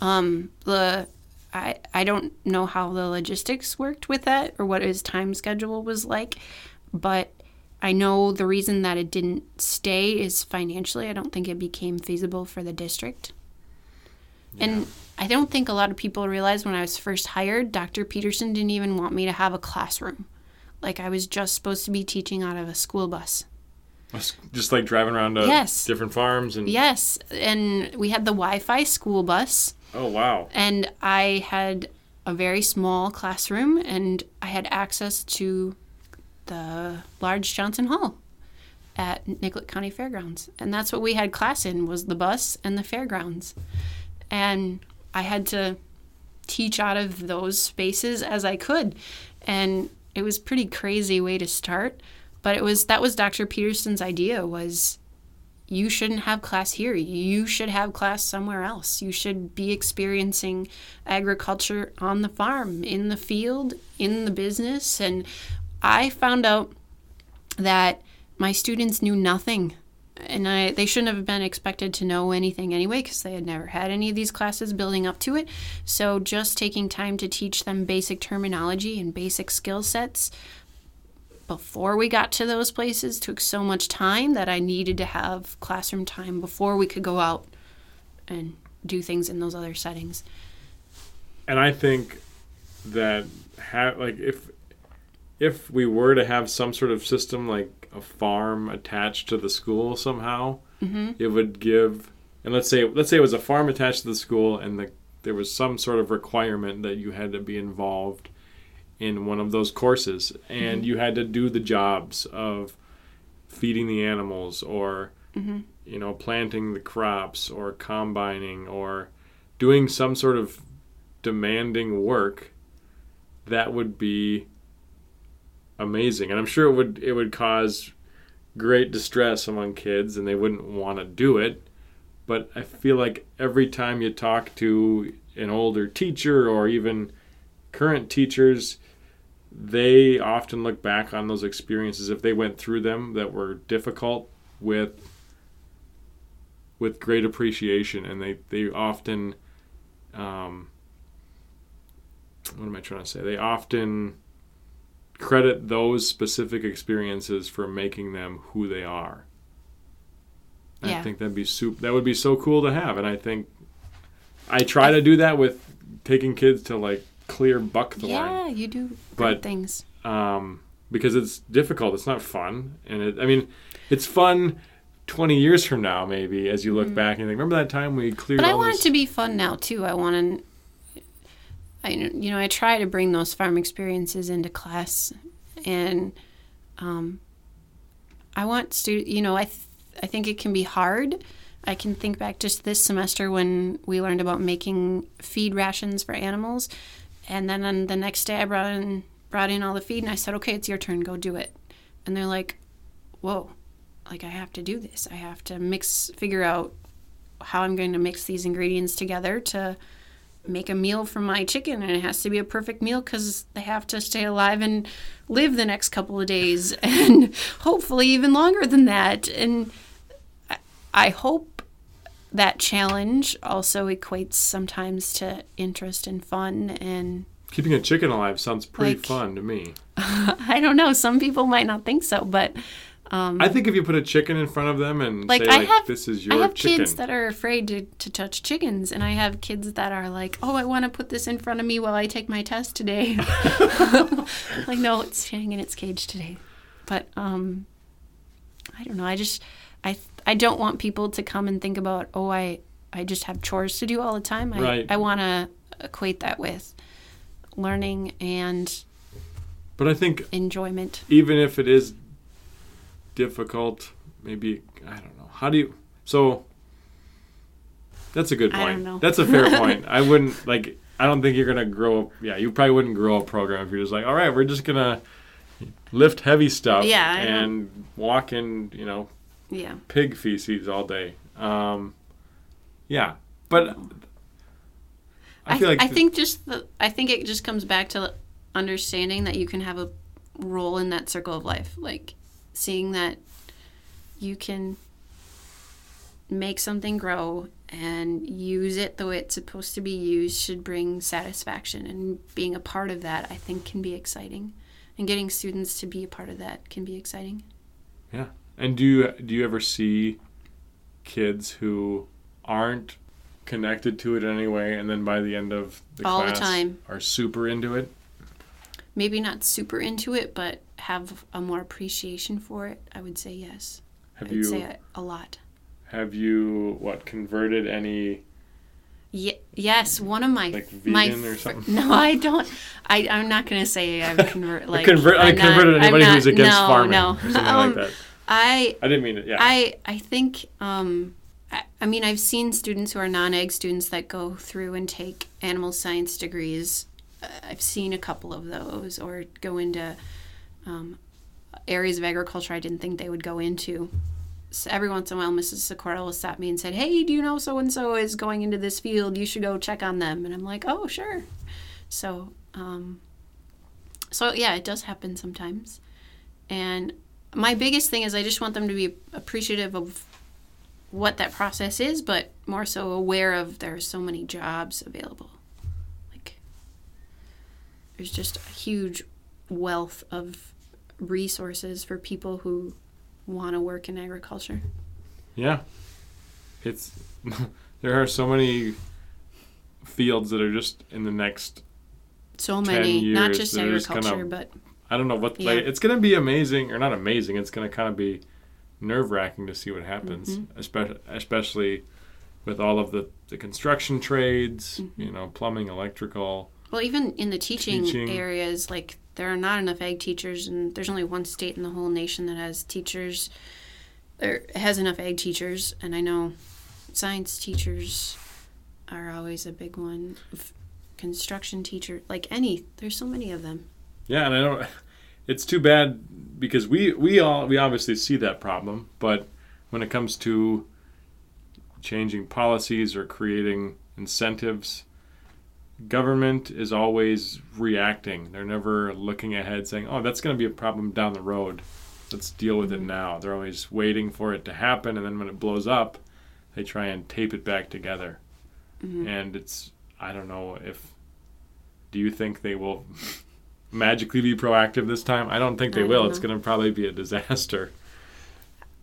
Um, the I I don't know how the logistics worked with that or what his time schedule was like, but I know the reason that it didn't stay is financially. I don't think it became feasible for the district. And I don't think a lot of people realize when I was first hired, Dr. Peterson didn't even want me to have a classroom. Like I was just supposed to be teaching out of a school bus. Just like driving around to Yes. different farms and Yes, and we had the Wi-Fi school bus, oh wow, and I had a very small classroom, and I had access to the large Johnson Hall at Nicollet County Fairgrounds, and that's what we had class in was the bus and the fairgrounds, and I had to teach out of those spaces as I could, and it was pretty crazy way to start, but it was that was Dr. Peterson's idea was you shouldn't have class here. You should have class somewhere else. You should be experiencing agriculture on the farm, in the field, in the business. And I found out that my students knew nothing. And I, they shouldn't have been expected to know anything anyway because they had never had any of these classes building up to it. So, just taking time to teach them basic terminology and basic skill sets before we got to those places took so much time that I needed to have classroom time before we could go out and do things in those other settings. and I think that ha- like if if we were to have some sort of system like a farm attached to the school somehow, mm-hmm. it would give. And let's say let's say it was a farm attached to the school, and the, there was some sort of requirement that you had to be involved in one of those courses, and mm-hmm. you had to do the jobs of feeding the animals or mm-hmm. you know planting the crops or combining or doing some sort of demanding work that would be amazing. And i'm sure it would it would cause great distress among kids and they wouldn't want to do it. But i feel like every time you talk to an older teacher or even current teachers they often look back on those experiences if they went through them that were difficult with with great appreciation. And they they often um, what am I trying to say? They often credit those specific experiences for making them who they are. I think that'd be soup. That would be so cool to have, and I think I try to do that with taking kids to like clear buckthorn Yeah, you do But- things. um, because it's difficult. It's not fun, and it, I mean, it's fun. 20 years from now, maybe, as you look back and think, remember that time we cleared Mm-hmm. But I want this? it to be fun now too. I want to, I you know I try to bring those farm experiences into class, and um, I want stu You know I th- I think it can be hard. I can think back just this semester when we learned about making feed rations for animals, and then on the next day I brought in brought in all the feed and I said, okay, it's your turn, go do it, and they're like, whoa, like I have to do this. I have to mix, figure out how I'm going to mix these ingredients together to make a meal for my chicken, and it has to be a perfect meal because they have to stay alive and live the next couple of days, and hopefully even longer than that. And I, I hope that challenge also equates sometimes to interest and fun and Keeping a chicken alive sounds pretty Like- fun to me. I don't know. Some people might not think so, but I think if you put a chicken in front of them and like say, I like, have, this is I your have chicken. kids that are afraid to, to touch chickens, and I have kids that are like, "Oh, I want to put this in front of me while I take my test today." like, no, it's staying in its cage today. But um, I don't know. I just, I, I don't want people to come and think about, oh, I, I just have chores to do all the time. I, Right. I want to equate that with learning and but I think enjoyment. even if it is difficult, maybe I don't know. How do you? So that's a good point. That's a fair point. I wouldn't like. I don't think you're gonna grow. Yeah, you probably wouldn't grow a program if you're just like, all right, we're just gonna lift heavy stuff Yeah, and walk in, you know, Yeah. pig feces all day. Um, yeah, but I I, feel like I think just the I think it just comes back to understanding that you can have a role in that circle of life. Like seeing that you can make something grow and use it the way it's supposed to be used should bring satisfaction and being a part of that i think can be exciting and getting students to be a part of that can be exciting Yeah. And do you do you ever see kids who aren't connected to it in any way, and then by the end of the All the class time. are super into it? Maybe not super into it but have a more appreciation for it i would say yes Have i would you say a, a lot have you what converted any Ye- yes, one of my Like my vegan or something? No, I don't. I I'm not gonna say I've convert like convert, I not- converted anybody not- who's against no, farming No, or something Um, like that. I I didn't mean it. Yeah. I I think um I, I mean I've seen students who are non ag students that go through and take animal science degrees. I've seen a couple of those or go into um, areas of agriculture I didn't think they would go into. So every once in a while, Mrs. Sikora will stop me and said, "Hey, do you know so and so is going into this field? You should go check on them." And I'm like, "Oh, sure." So, um, so yeah, it does happen sometimes. And my biggest thing is I just want them to be appreciative of what that process is, but more so aware of there are so many jobs available. There's just a huge wealth of resources for people who want to work in agriculture. Yeah. It's there are so many fields that are just in the next So 10 many, not years, just they're just agriculture, gonna- but I don't know what Yeah. like, it's going to be amazing or not amazing. It's going to kind of be nerve-wracking to see what happens, Mm-hmm. especially especially with all of the the construction trades, Mm-hmm. you know, plumbing, electrical. Well, even in the teaching, Teaching. areas, like there are not enough ag teachers, and there's only one state in the whole nation that has teachers, or has enough ag teachers. And I know science teachers are always a big one. Construction teacher, like any, there's so many of them. Yeah, and I don't. It's too bad because we we all we obviously see that problem, but when it comes to changing policies or creating incentives, government is always reacting. They're never looking ahead, saying, "Oh, that's going to be a problem down the road. Let's deal with it now." They're always waiting for it to happen, and then when it blows up, they try and tape it back together. And it's I don't know if. Do you think they will magically be proactive this time? I don't think they I will. It's going to probably be a disaster.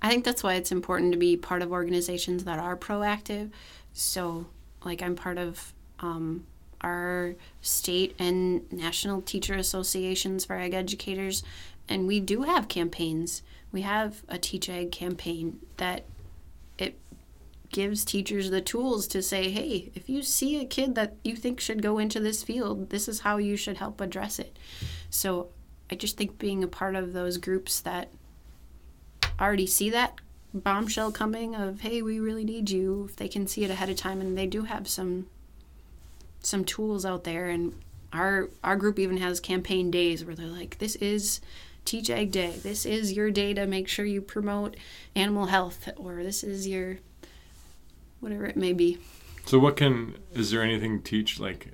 I think that's why it's important to be part of organizations that are proactive. So, like, I'm part of um, our state and national teacher associations for ag educators, and we do have campaigns. We have a Teach Ag campaign that it gives teachers the tools to say, hey, if you see a kid that you think should go into this field, this is how you should help address it. So, I just think being a part of those groups that already see that bombshell coming of hey we really need you if they can see it ahead of time and they do have some some tools out there and our our group even has campaign days where they're like this is teach ag day. This is your day to make sure you promote animal health or this is your whatever it may be. So, what can is there anything teach like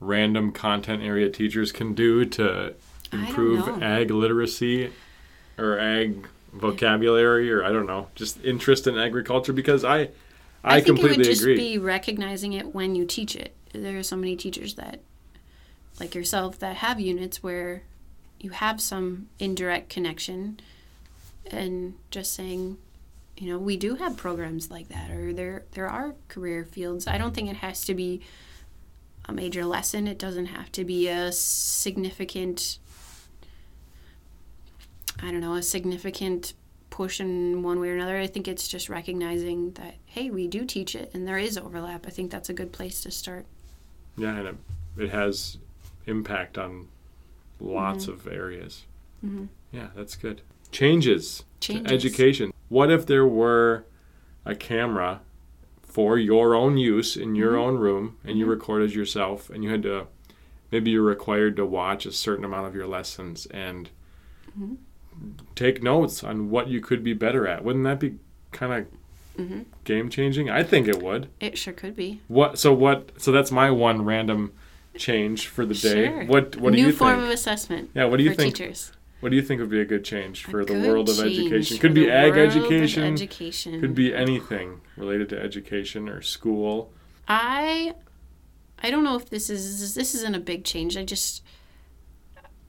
random content area teachers can do to improve ag literacy or ag vocabulary or I don't know, just interest in agriculture? Because I, I, think it completely would just agree. be recognizing it when you teach it. There are so many teachers that, like yourself, that have units where you have some indirect connection, and just saying, you know, we do have programs like that, or there there are career fields. I don't think it has to be a major lesson. It doesn't have to be a significant. I don't know, a significant push in one way or another. I think it's just recognizing that, hey, we do teach it and there is overlap. I think that's a good place to start. yeah, and it, it has impact on lots Mm-hmm. of areas. Mhm. Yeah, that's good. Changes, Changes. to education. What if there were a camera for your own use in your Mm-hmm. own room and you recorded yourself and you had to maybe you're required to watch a certain amount of your lessons and Mm-hmm. take notes on what you could be better at. Wouldn't that be kind of Mhm. game changing? I think it would. It sure could be. What so what so that's my one random change for the day. Sure. What What do New you form think? of assessment yeah. What do you for think? teachers. What do you think would be a good change for the world of education? Could be ag education. education. Could be anything related to education or school. I I don't know if this is this isn't a big change. I just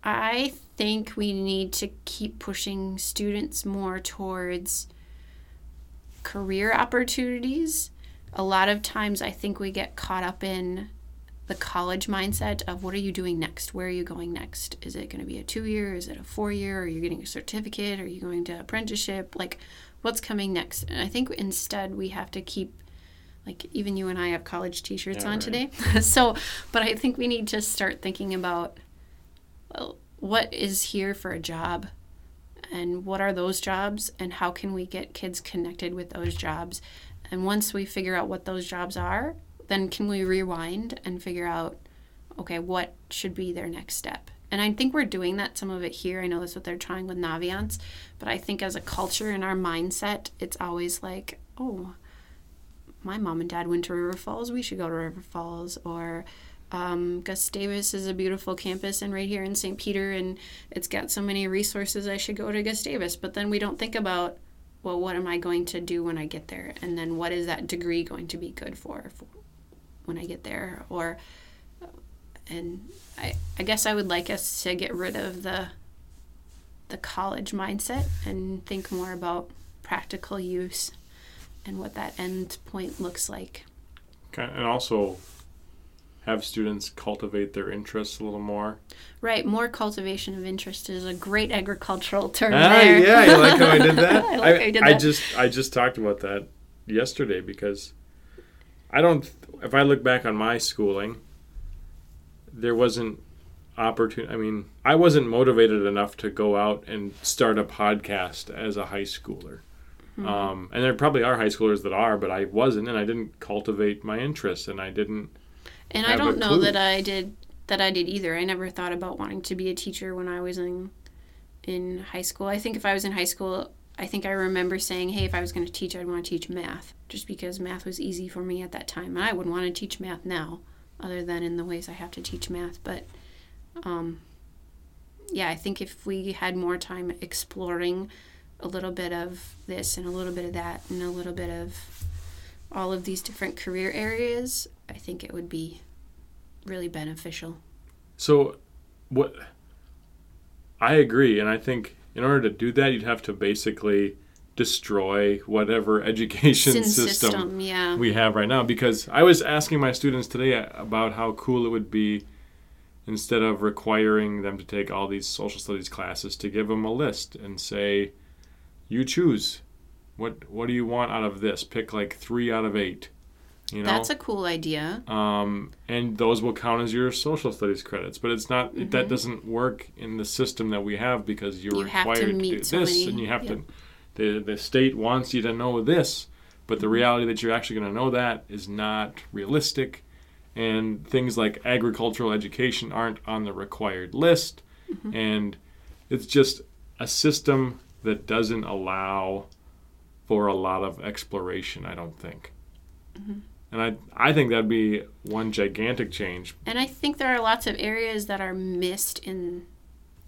I think we need to keep pushing students more towards career opportunities. A lot of times I think we get caught up in the college mindset of what are you doing next? Where are you going next? Is it going to be a 2 year? Is it a 4 year? Are you getting a certificate? Are you going to apprenticeship? Like what's coming next? And I think instead we have to keep like even you and I have college t-shirts Yeah, on right. today. so, but I think we need to start thinking about well, what is here for a job and what are those jobs and how can we get kids connected with those jobs? And once we figure out what those jobs are, then can we rewind and figure out okay, what should be their next step? And I think we're doing that some of it here. I know that's what they're trying with Naviance, but I think as a culture in our mindset, it's always like, oh, my mom and dad went to River Falls. We should go to River Falls. Or um, Gustavus is a beautiful campus, and right here in St. Peter, and it's got so many resources. I should go to Gustavus. But then we don't think about, well, what am I going to do when I get there, and then what is that degree going to be good for, for when I get there, or and I, I guess I would like us to get rid of the the college mindset and think more about practical use and what that end point looks like. Okay, and also have students cultivate their interests a little more. Right, more cultivation of interest is a great agricultural term Ah, there. yeah, you like how I did that? I like you did I that. just I just talked about that yesterday because I don't if I look back on my schooling, there wasn't opportunity. I mean, I wasn't motivated enough to go out and start a podcast as a high schooler. Mm-hmm. Um, and there probably are high schoolers that are, but I wasn't, and I didn't cultivate my interest, and I didn't. And I don't know clue. that I did that I did either. I never thought about wanting to be a teacher when I was in in high school. I think if I was in high school, I think I remember saying, "Hey, if I was going to teach, I'd want to teach math," just because math was easy for me at that time. And I wouldn't want to teach math now, other than in the ways I have to teach math. But um, yeah, I think if we had more time exploring a little bit of this and a little bit of that and a little bit of all of these different career areas, I think it would be really beneficial. So, what I agree, and I think in order to do that, you'd have to basically destroy whatever education Sin system, yeah. we have right now. Because I was asking my students today about how cool it would be instead of requiring them to take all these social studies classes to give them a list and say, "You choose. What what do you want out of this? Pick like three out of eight. You know, That's a cool idea. um, and those will count as your social studies credits. But it's not that doesn't work in the system that we have because you're Mm-hmm. You have to required to, do this, many- and you have yeah. to. The the state wants you to know this, but Mm-hmm. the reality that you're actually going to know that is not realistic. And things like agricultural education aren't on the required list, Mm-hmm. and it's just a system that doesn't allow for a lot of exploration. I don't think. Mm-hmm. And I, I think that'd be one gigantic change. And I think there are lots of areas that are missed in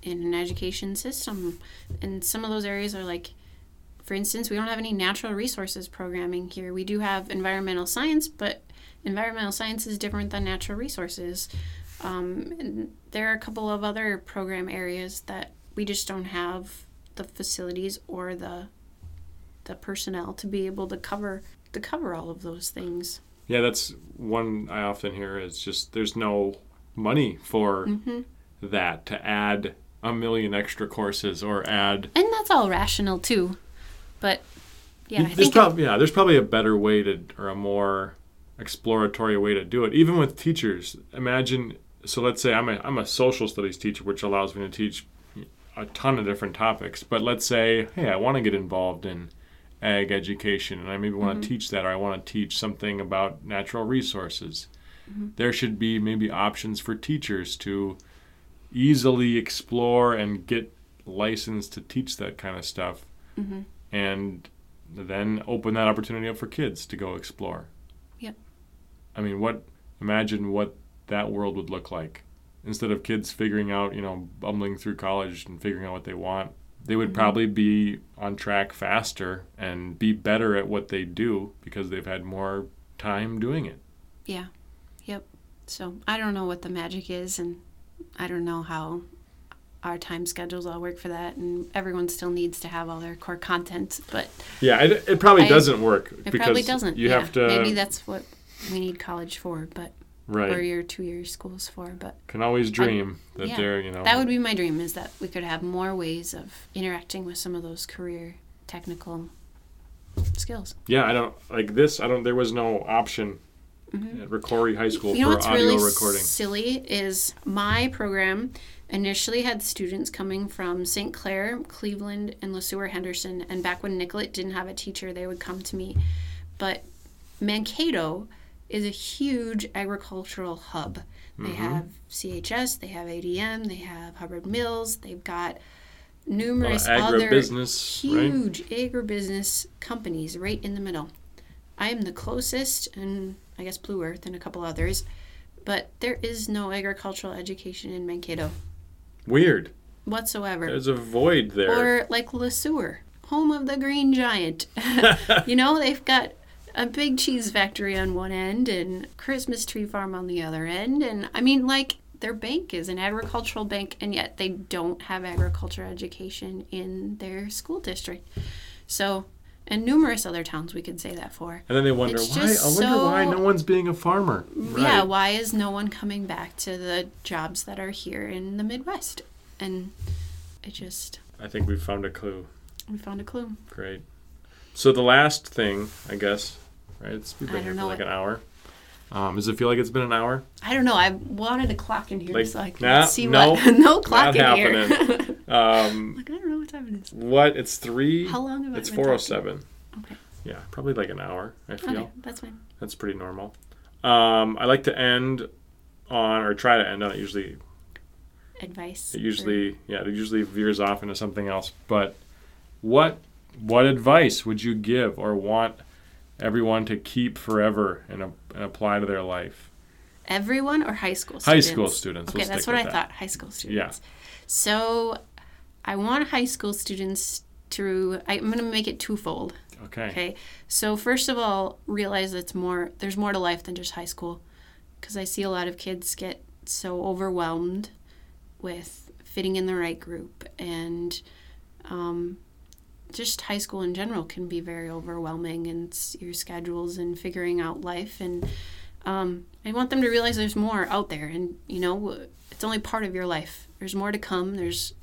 in an education system. And some of those areas are like for instance, we don't have any natural resources programming here. We do have environmental science, but environmental science is different than natural resources. Um, there are a couple of other program areas that we just don't have the facilities or the the personnel to be able to cover to cover all of those things. Yeah, that's one I often hear is just there's no money for Mm-hmm. that to add a million extra courses or add. And that's all rational too. But yeah, I there's think prob- yeah, there's probably a better way to or a more exploratory way to do it. Even with teachers, imagine. So let's say I'm a I'm a social studies teacher, which allows me to teach a ton of different topics. But let's say, hey, I want to get involved in ag education, and I maybe want to mm-hmm. teach that, or I want to teach something about natural resources. Mm-hmm. There should be maybe options for teachers to easily explore and get licensed to teach that kind of stuff, mm-hmm. and then open that opportunity up for kids to go explore. Yep. I mean, what? Imagine what that world would look like. Instead of kids figuring out, you know, bumbling through college and figuring out what they want, they would Mhm. probably be on track faster and be better at what they do because they've had more time doing it. Yeah. Yep. So I don't know what the magic is, and I don't know how our time schedules all work for that. And everyone still needs to have all their core content, but Yeah, it, it probably I- doesn't work it because probably doesn't. you yeah. have to Maybe that's what we need college for, but right. or your two-year schools for. But Can always dream that yeah, they're you know that would be my dream: is that we could have more ways of interacting with some of those career technical skills. yeah. I don't like this. I don't. There was no option Mhm. at Ricori High School You know for what's audio really recording. silly is my program initially had students coming from St. Clair, Cleveland, and Le Sueur Henderson. And back when Nicollet didn't have a teacher, they would come to me. But Mankato is a huge agricultural hub. They Mhm. have CHS, they have ADM, they have Hubbard Mills, they've got numerous other agribusiness, right? huge agribusiness companies right in the middle. I am the closest, and I guess Blue Earth and a couple others, but there is no agricultural education in Mankato Weird. whatsoever. There's a void there. Or like Le Sueur, home of the Green Giant. you know, they've got a big cheese factory on one end and Christmas tree farm on the other end. And I mean, like, their bank is an agricultural bank, and yet they don't have agriculture education in their school district. So, and numerous other towns we could say that for. and then they wonder It's why. I wonder why no one's being a farmer. Yeah, why is no one coming back to the jobs that are here in the Midwest? And it just, I think we found a clue. we found a clue. Great. So the last thing, I guess, right? It's we've been here for like an hour. Um, does it feel like it's been an hour? I don't know. I wanted a clock in here Like, so I could nah, see no, what. no clock in here. Um, like I don't know what time it is. what? It's three. How long have I It's been four oh seven. Okay. Yeah, probably like an hour. I feel Okay, that's fine. that's pretty normal. Um, I like to end on or try to end on it. Usually, Advice. it usually yeah, it usually veers off into something else. But what what advice would you give or want everyone to keep forever and, a, and apply to their life? everyone or high school students. High school students. Okay, we'll that's what I that. thought. High school students. Yeah. So, I want high school students to. I'm going to make it twofold. Okay. Okay. So first of all, realize it's more there's more to life than just high school. Cuz I see a lot of kids get so overwhelmed with fitting in the right group and um, just high school in general can be very overwhelming and your schedules and figuring out life and um, I want them to realize there's more out there and you know it's only part of your life. There's more to come. There's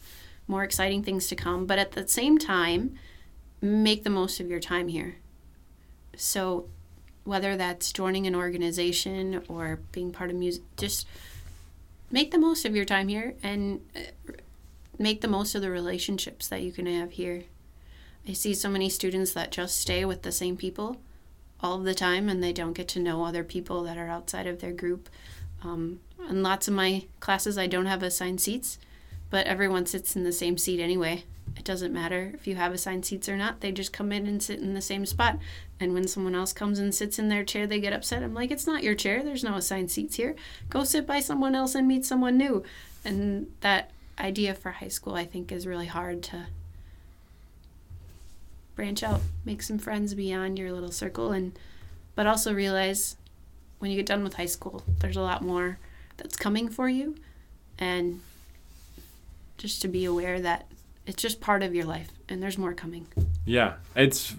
more exciting things to come, but at the same time, make the most of your time here. So, whether that's joining an organization or being part of music, just make the most of your time here and uh, make the most of the relationships that you can have here. I see so many students that just stay with the same people all the time and they don't get to know other people that are outside of their group. Um, in lots of my classes, I don't have assigned seats, but everyone sits in the same seat anyway. It doesn't matter if you have assigned seats or not. They just come in and sit in the same spot. And when someone else comes and sits in their chair, they get upset. I'm like, it's not your chair. There's no assigned seats here. Go sit by someone else and meet someone new. And that idea for high school, I think, is really hard to branch out, make some friends beyond your little circle, and but also realize when you get done with high school, there's a lot more that's coming for you, and just to be aware that it's just part of your life, and there's more coming. Yeah, it's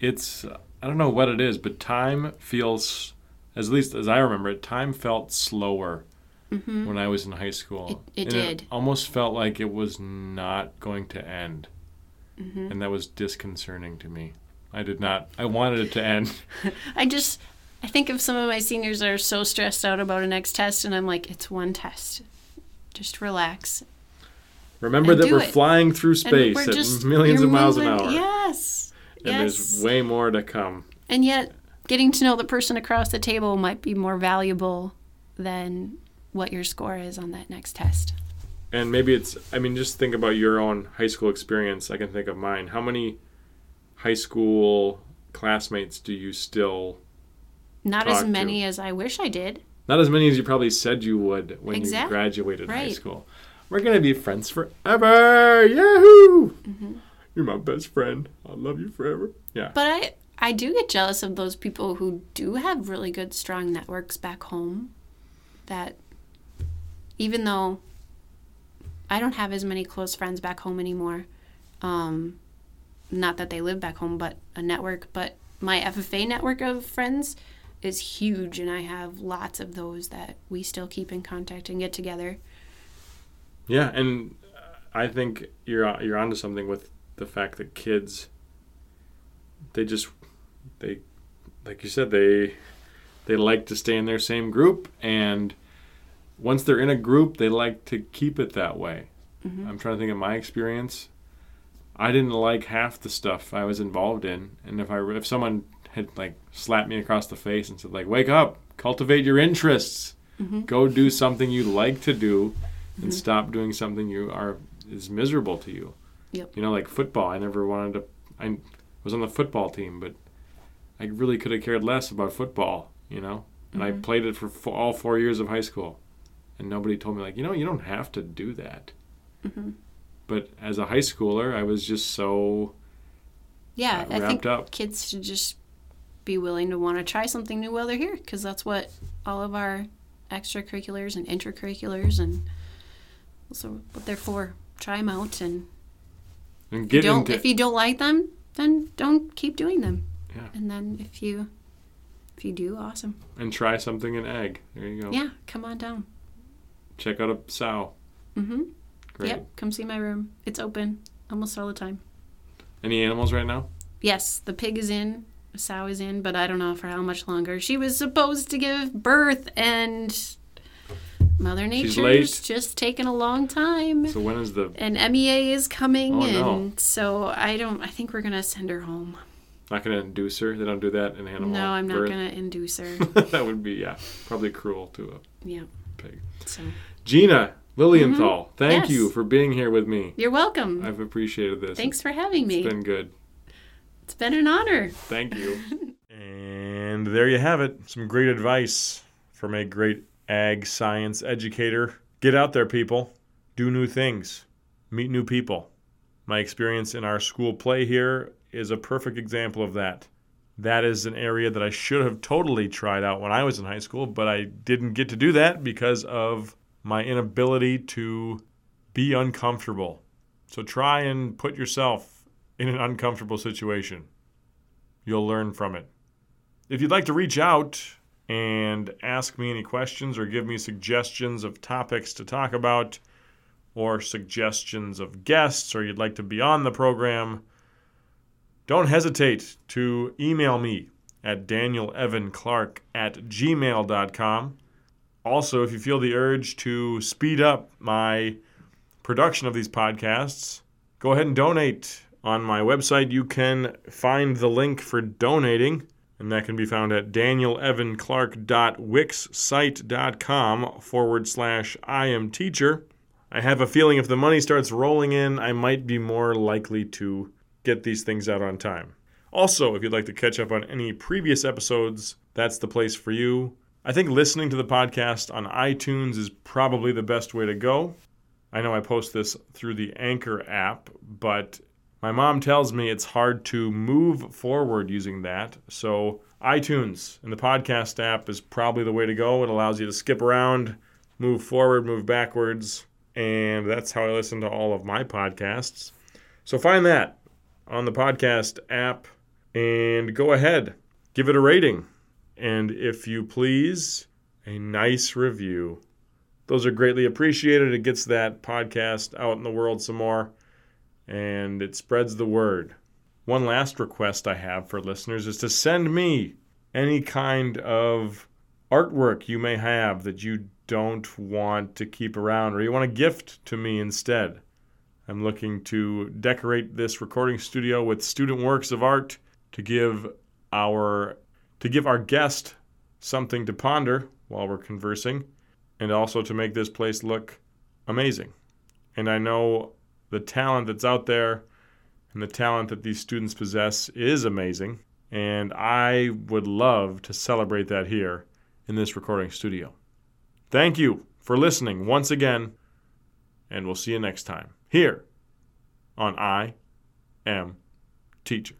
it's I don't know what it is, but time feels at least as I remember it, time felt slower hmm when I was in high school. It- it did. almost felt like it was not going to end, hmm and that was disconcerting to me. I did not. I wanted it to end. I just I think of some of my seniors that are so stressed out about a next test, and I'm like, it's one test. Just relax. Remember that we're it. flying through space at just- millions of miles an hour, Yes. and yes. there's way more to come. And yet, getting to know the person across the table might be more valuable than what your score is on that next test. And maybe it's, I mean, just think about your own high school experience. I can think of mine. How many high school classmates do you still Not as to. many as I wish I did. Not as many as you probably said you would when Exact- you graduated high school. We're gonna be friends forever. Yahoo! Mm-hmm. You're my best friend. I love you forever. Yeah. But I I do get jealous of those people who do have really good strong networks back home that even though I don't have as many close friends back home anymore. Um not that they live back home, but a network, but my FFA network of friends is huge and I have lots of those that we still keep in contact and get together. Yeah, and I think you're you're onto something with the fact that kids they just they like you said they they like to stay in their same group and once they're in a group they like to keep it that way. Mm-hmm. I'm trying to think of my experience. I didn't like half the stuff I was involved in, and if I if someone had like slapped me across the face and said like wake up, cultivate your interests, mm-hmm. go do something you like to do, and mm-hmm. stop doing something you are is miserable to you. Yep. You know, like football. I never wanted to. I was on the football team, but I really could have cared less about football. You know, and I played it for fo- all four years of high school, and nobody told me like, you know, you don't have to do that. But as a high schooler, I was just so Yeah, uh, I wrapped think up. kids should just be willing to want to try something new while they're here because that's what all of our extracurriculars and intercurriculars and also what they're for. Try them out, and and if you don't, into. if you don't like them, then don't keep doing them. Yeah. And then if you if you do, awesome. and try something in ag. There you go. Yeah, come on down. Check out a sow. Mm-hmm. Great. Yep, come see my room. It's open almost all the time. Any animals right now? Yes, the pig is in, the sow is in, but I don't know for how much longer. She was supposed to give birth, and Mother Nature's just taking a long time. So when is the? And MEA is coming, Oh, and no. so I don't. I think we're gonna send her home. Not gonna induce her. They don't do that in animal. no, I'm not birth. gonna induce her. that would be yeah, probably cruel to yeah. A pig. So Gina Lilienthal, mm-hmm. thank Yes. you for being here with me. you're welcome. I've appreciated this. Thanks for having me. It's been good. it's been an honor. Thank you. and there you have it. Some great advice from a great ag science educator. Get out there, people. Do new things. Meet new people. My experience in our school play here is a perfect example of that. That is an area that I should have totally tried out when I was in high school, but I didn't get to do that because of my inability to be uncomfortable. So try and put yourself in an uncomfortable situation. You'll learn from it. If you'd like to reach out and ask me any questions or give me suggestions of topics to talk about, or suggestions of guests, or you'd like to be on the program, don't hesitate to email me at danielevanclark at gmail.com. Also, if you feel the urge to speed up my production of these podcasts, go ahead and donate. On my website, you can find the link for donating, and that can be found at danielevanclark.wixsite.com forward slash I am teacher. I have a feeling if the money starts rolling in, I might be more likely to get these things out on time. Also, if you'd like to catch up on any previous episodes, that's the place for you. I think listening to the podcast on iTunes is probably the best way to go. I know I post this through the Anchor app, but my mom tells me it's hard to move forward using that. So, iTunes and the podcast app is probably the way to go. It allows you to skip around, move forward, move backwards, and that's how I listen to all of my podcasts. So, find that on the podcast app and go ahead, give it a rating. And if you please, a nice review. Those are greatly appreciated. It gets that podcast out in the world some more and it spreads the word. One last request I have for listeners is to send me any kind of artwork you may have that you don't want to keep around or you want to gift to me instead. I'm looking to decorate this recording studio with student works of art to give our to give our guest something to ponder while we're conversing and also to make this place look amazing. And I know the talent that's out there and the talent that these students possess is amazing. And I would love to celebrate that here in this recording studio. Thank you for listening once again, and we'll see you next time here on I Am Teacher.